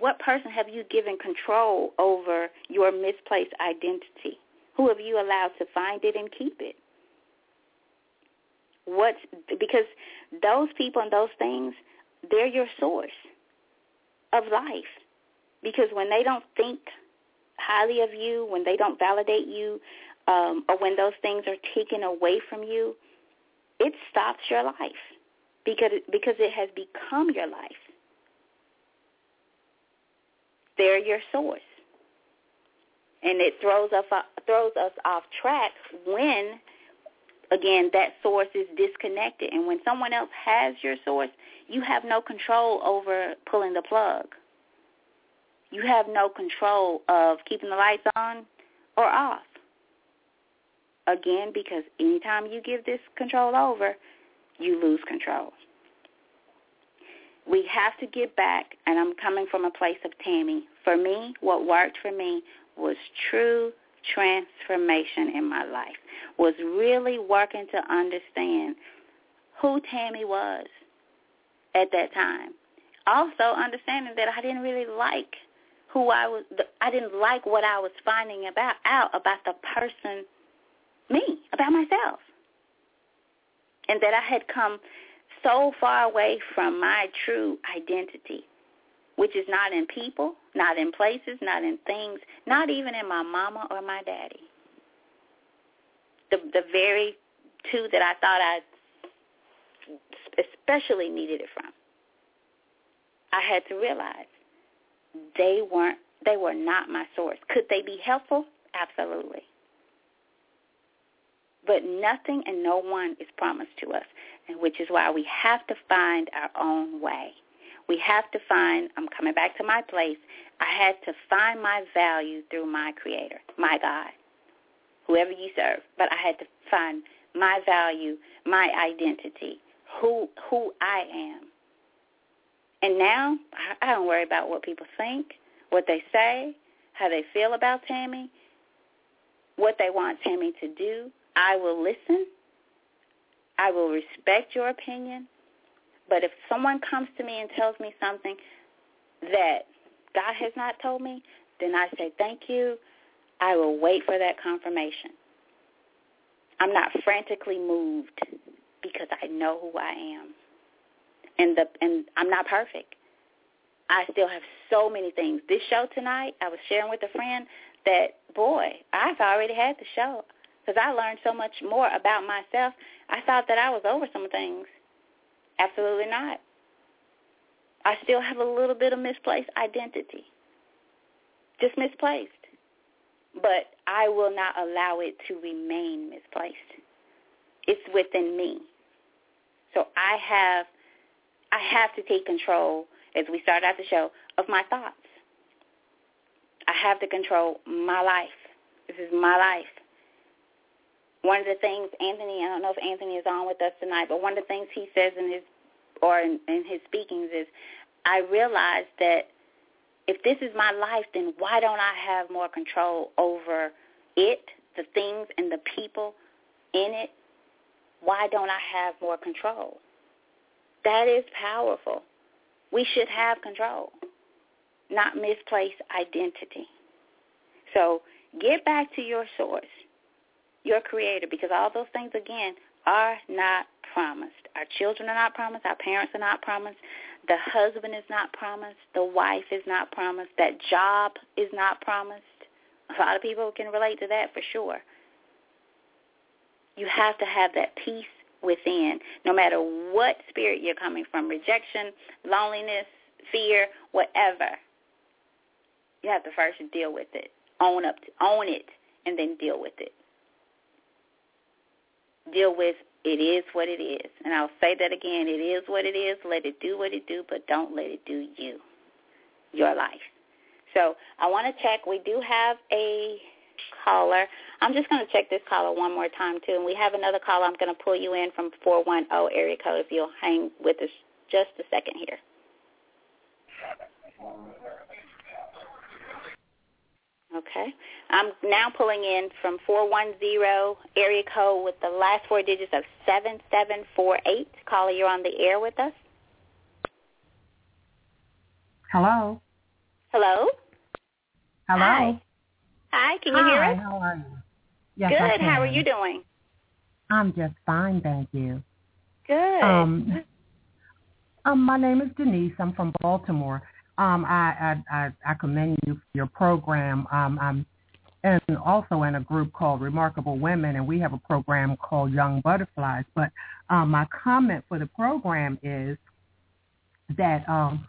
what person have you given control over your misplaced identity. Who have you allowed to find it and keep it? What's because those people and those things, they're your source of life. Because when they don't think highly of you, when they don't validate you, um, or when those things are taken away from you, it stops your life because because it has become your life. They're your source, and it throws us throws us off track when again that source is disconnected. And when someone else has your source, you have no control over pulling the plug. You have no control of keeping the lights on or off. Again, because anytime you give this control over, you lose control. We have to get back, and I'm coming from a place of Tammy. For me, what worked for me was true transformation in my life, was really working to understand who Tammy was at that time. Also understanding that I didn't really like who I was I didn't like what I was finding about out about the person me, about myself. And that I had come so far away from my true identity, which is not in people, not in places, not in things, not even in my mama or my daddy. The the very two that I thought I especially needed it from. I had to realize they weren't they were not my source. Could they be helpful? Absolutely. But nothing and no one is promised to us, and which is why we have to find our own way. We have to find, I'm coming back to my place, I had to find my value through my creator, my God, whoever you serve. But I had to find my value, my identity, who who I am. And now I don't worry about what people think, what they say, how they feel about Tammy, what they want Tammy to do. I will listen. I will respect your opinion. But if someone comes to me and tells me something that God has not told me, then I say, thank you. I will wait for that confirmation. I'm not frantically moved because I know who I am and the and I'm not perfect. I still have so many things. This show tonight, I was sharing with a friend that boy, I've already had the show because I learned so much more about myself. I thought that I was over some things. Absolutely not. I still have a little bit of misplaced identity. Just misplaced. But I will not allow it to remain misplaced. It's within me. So I have I have to take control, as we start out the show, of my thoughts. I have to control my life. This is my life. One of the things Anthony, I don't know if Anthony is on with us tonight, but one of the things he says in his or in, in his speakings is, I realize that if this is my life, then why don't I have more control over it, the things and the people in it? Why don't I have more control? That is powerful. We should have control, not misplace identity. So get back to your source, your creator, because all those things, again, are not promised. Our children are not promised. Our parents are not promised. The husband is not promised. The wife is not promised. That job is not promised. A lot of people can relate to that for sure. You have to have that peace within, no matter what spirit you're coming from, rejection, loneliness, fear, whatever. You have to first deal with it. Own up to, own it and then deal with it. Deal with it is what it is. And I'll say that again. It is what it is. Let it do what it do, but don't let it do you, your life. So I want to check. We do have a caller. I'm just going to check this caller one more time, too. And we have another caller. I'm going to pull you in from 410 area code if you'll hang with us just a second here. Okay. I'm now pulling in from 410 area code with the last four digits of 7748. Caller, you're on the air with us. Hello. Hello. Hello. Hi. Hi, can you Hi, hear us? how are you? Yes, Good. How are you doing? I'm just fine, thank you. Good. Um, um, my name is Denise. I'm from Baltimore. Um, I, I, I, commend you for your program. Um, I'm and also in a group called Remarkable Women, and we have a program called Young Butterflies. But um, my comment for the program is that um,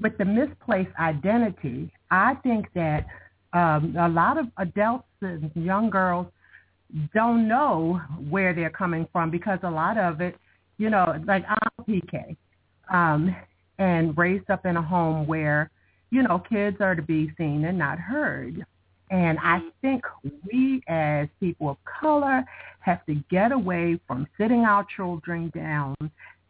with the misplaced identity, I think that um, a lot of adults and young girls don't know where they're coming from because a lot of it, you know, like I'm PK, um, and raised up in a home where, you know, kids are to be seen and not heard. And I think we as people of color have to get away from sitting our children down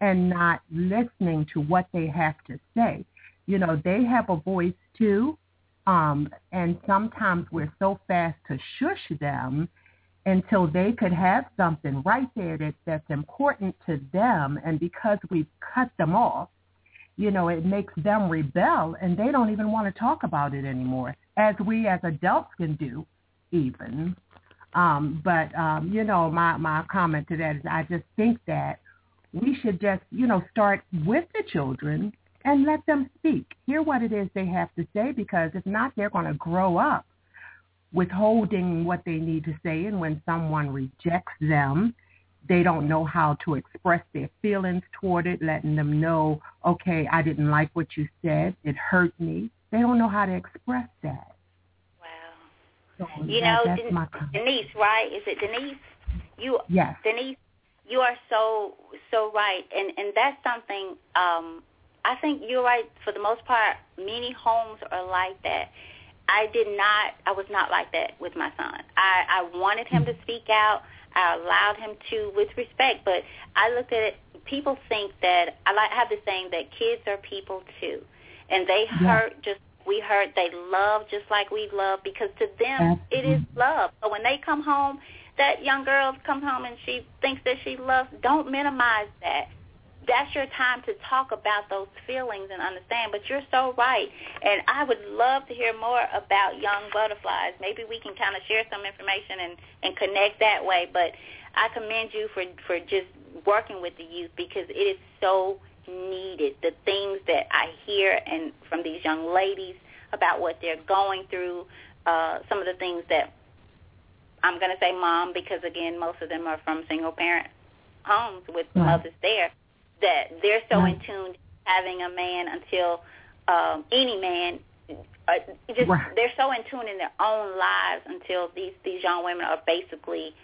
and not listening to what they have to say. You know, they have a voice too. Um, and sometimes we're so fast to shush them until they could have something right there that, that's important to them. And because we've cut them off, you know, it makes them rebel and they don't even want to talk about it anymore, as we as adults can do even. Um, but, um, you know, my, my comment to that is I just think that we should just, you know, start with the children and let them speak. Hear what it is they have to say because if not, they're going to grow up withholding what they need to say. And when someone rejects them, they don't know how to express their feelings toward it, letting them know, okay, I didn't like what you said. It hurt me. They don't know how to express that. Wow. So You that- know, Den- my. Denise, right? Is it Denise? You, Yes. Denise, you are so so right, and and that's something. Um, I think you're right. For the most part, many homes are like that. I did not. I was not like that with my son. I I wanted him to speak out. I allowed him to with respect, but I looked at it. People think that I like have the saying that kids are people too, and they Yeah. hurt just we hurt. They love just like we love because to them it is love. So when they come home, that young girl comes home and she thinks that she loves. Don't minimize that. That's your time to talk about those feelings and understand. But you're so right, and I would love to hear more about young butterflies. Maybe we can kind of share some information and and connect that way. But I commend you for for just working with the youth because it is so needed. The things that I hear and from these young ladies about what they're going through, uh, some of the things that I'm going to say mom because again, most of them are from single parent homes with Right. mothers there. That they're so Right. in tune having a man until um, any man. Uh, just Right. they're so in tune in their own lives until these these young women are basically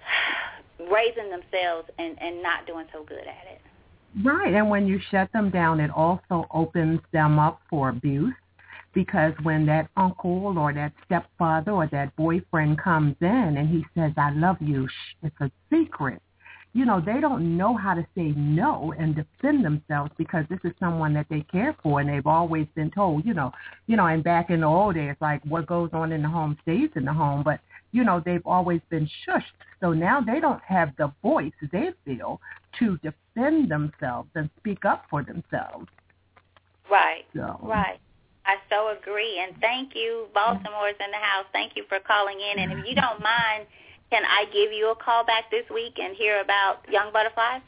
raising themselves and and not doing so good at it. Right. And when you shut them down, it also opens them up for abuse because when that uncle or that stepfather or that boyfriend comes in and he says, I love you, shh, it's a secret. You know, they don't know how to say no and defend themselves because this is someone that they care for and they've always been told, you know, you know, and back in the old days, like what goes on in the home stays in the home, but you know, they've always been shushed. So now they don't have the voice, they feel, to defend themselves and speak up for themselves. Right. So. Right. I so agree. And thank you. Baltimore's in the house. Thank you for calling in. And if you don't mind, can I give you a call back this week and hear about Young Butterflies?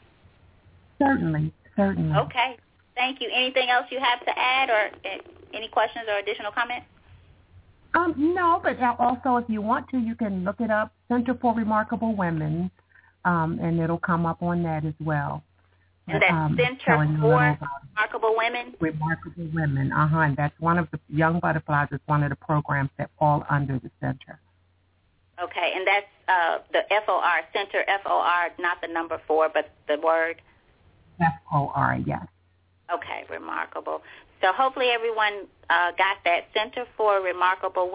Certainly. Certainly. Okay. Thank you. Anything else you have to add or eh, any questions or additional comments? Um, no, but also if you want to, you can look it up, Center for Remarkable Women, um, and it'll come up on that as well. And that's um, Center telling you a for Remarkable Women? Remarkable Women. Uh-huh. And that's one of the Young Butterflies is one of the programs that fall under the center. Okay, and that's uh, the F-O-R, Center F-O-R, not the number four, but the word? F-O-R, yes. Okay, remarkable. So hopefully everyone uh, got that, Center for Remarkable.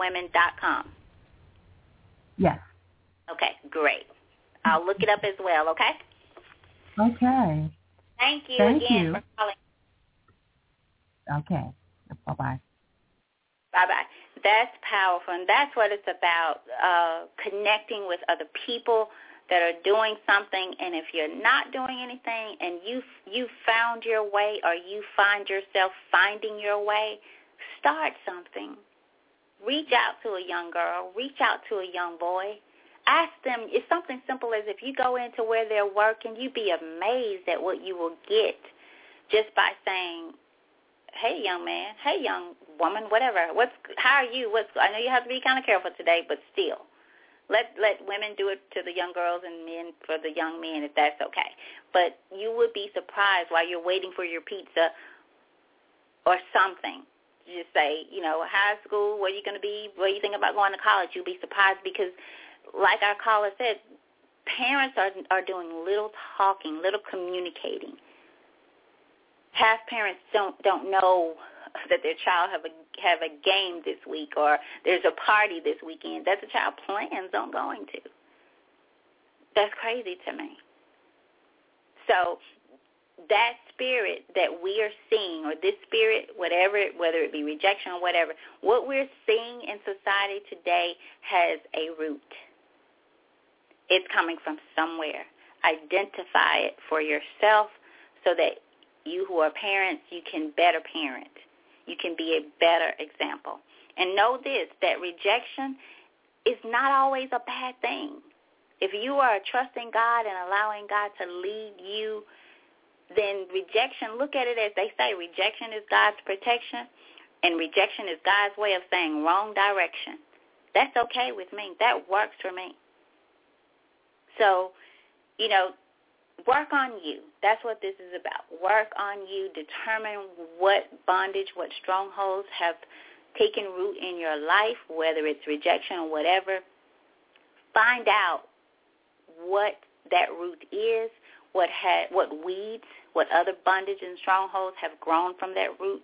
Yes. Okay, great. I'll look it up as well, okay? Okay. Thank you Thank again you. for calling. Okay. Bye-bye. Bye-bye. That's powerful, and that's what it's about, uh, connecting with other people that are doing something, and if you're not doing anything and you you found your way or you find yourself finding your way, start something. Reach out to a young girl, reach out to a young boy. Ask them, it's something simple as if you go into where they're working, you'd be amazed at what you will get just by saying, hey young man, hey young woman, whatever. What's how are you? What's I know you have to be kind of careful today, but still, let let women do it to the young girls and men for the young men if that's okay. But you would be surprised while you're waiting for your pizza or something. You just say, you know, high school, where you going to be, where you think about going to college. You'll be surprised because, like our caller said, parents are are doing little talking, little communicating half parents don't don't know that their child have a have a game this week or there's a party this weekend that the child plans on going to. That's crazy to me. So that spirit that we are seeing, or this spirit, whatever, whether it be rejection or whatever, what we're seeing in society today has a root. It's coming from somewhere. Identify it for yourself so that you who are parents, you can better parent. You can be a better example. And know this, that rejection is not always a bad thing. If you are trusting God and allowing God to lead you, then rejection, look at it as they say, rejection is God's protection and rejection is God's way of saying wrong direction. That's okay with me. That works for me. So, you know, work on you. That's what this is about. Work on you. Determine what bondage, what strongholds have taken root in your life, whether it's rejection or whatever. Find out what that root is, what had, what weeds, what other bondage and strongholds have grown from that root,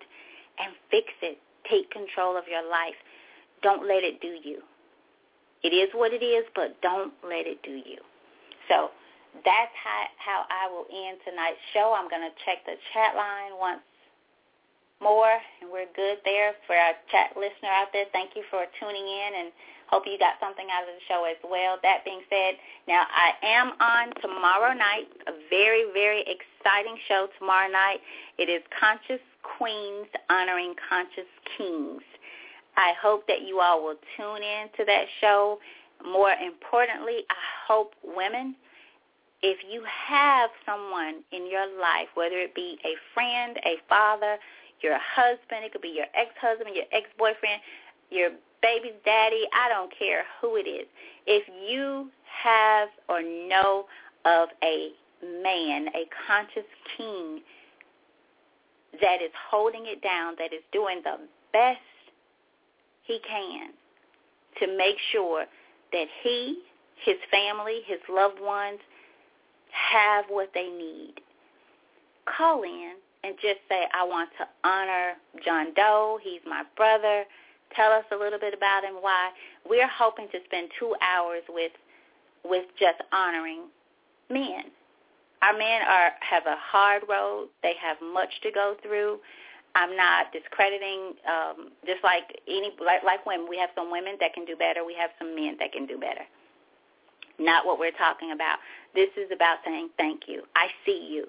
and fix it. Take control of your life. Don't let it do you. It is what it is, but don't let it do you. So that's how, how I will end tonight's show. I'm going to check the chat line once more, and we're good there for our chat listener out there. Thank you for tuning in, and hope you got something out of the show as well. That being said, now I am on tomorrow night, a very, very exciting show tomorrow night. It is Conscious Queens honoring Conscious Kings. I hope that you all will tune in to that show. More importantly, I hope women if you have someone in your life, whether it be a friend, a father, your husband, it could be your ex-husband, your ex-boyfriend, your baby's daddy, I don't care who it is. If you have or know of a man, a conscious king that is holding it down, that is doing the best he can to make sure that he, his family, his loved ones have what they need. Call in and just say, I want to honor John Doe. He's my brother. Tell us a little bit about him, why. We're hoping to spend two hours with with just honoring men. Our men are have a hard road. They have much to go through. I'm not discrediting. Um, just like any like, like women, we have some women that can do better. We have some men that can do better. Not what we're talking about. This is about saying thank you. I see you,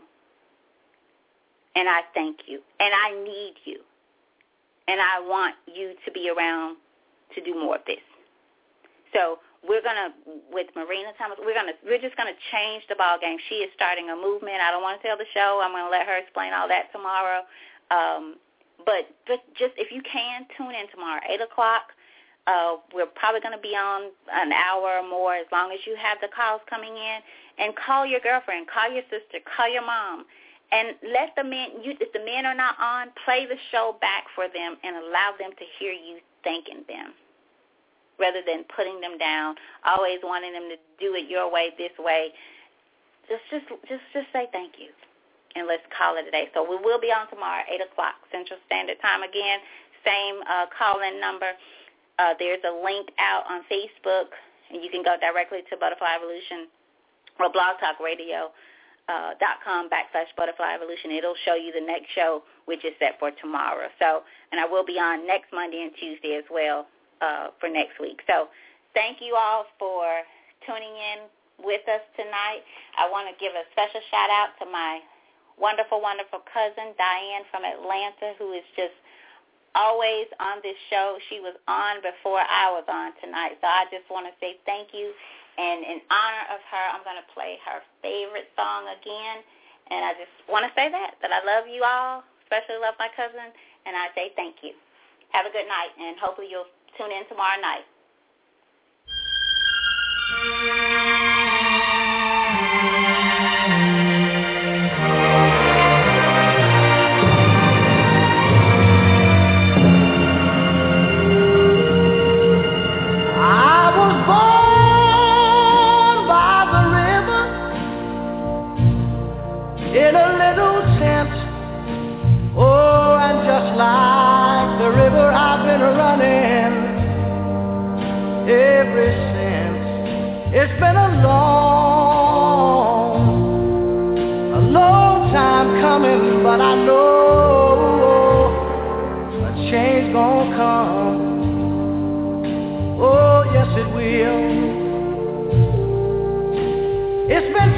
and I thank you, and I need you, and I want you to be around to do more of this. So we're gonna with Marina Thomas. We're gonna we're just gonna change the ball game. She is starting a movement. I don't want to tell the show. I'm gonna let her explain all that tomorrow. Um, but but just if you can tune in tomorrow, eight o'clock. Uh, we're probably going to be on an hour or more as long as you have the calls coming in. And call your girlfriend, call your sister, call your mom, and let the men. You, if the men are not on, play the show back for them and allow them to hear you thanking them rather than putting them down, always wanting them to do it your way, this way. Just, just, just, just say thank you, and let's call it a day. So we will be on tomorrow, eight o'clock Central Standard Time again. Same uh, call-in number. Uh, there's a link out on Facebook, and you can go directly to Butterfly Evolution or Blog Talk Uh, backslash butterfly evolution. It'll show you the next show, which is set for tomorrow. So, and I will be on next Monday and Tuesday as well uh, for next week. So thank you all for tuning in with us tonight. I want to give a special shout out to my wonderful, wonderful cousin, Diane from Atlanta, who is just always on this show. She was on before I was on tonight. So I just want to say thank you. And in honor of her, I'm going to play her favorite song again. And I just want to say that, that I love you all, especially love my cousin, and I say thank you. Have a good night, and hopefully you'll Tune in tomorrow night.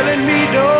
telling me don't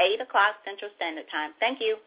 8 o'clock Central Standard Time. Thank you.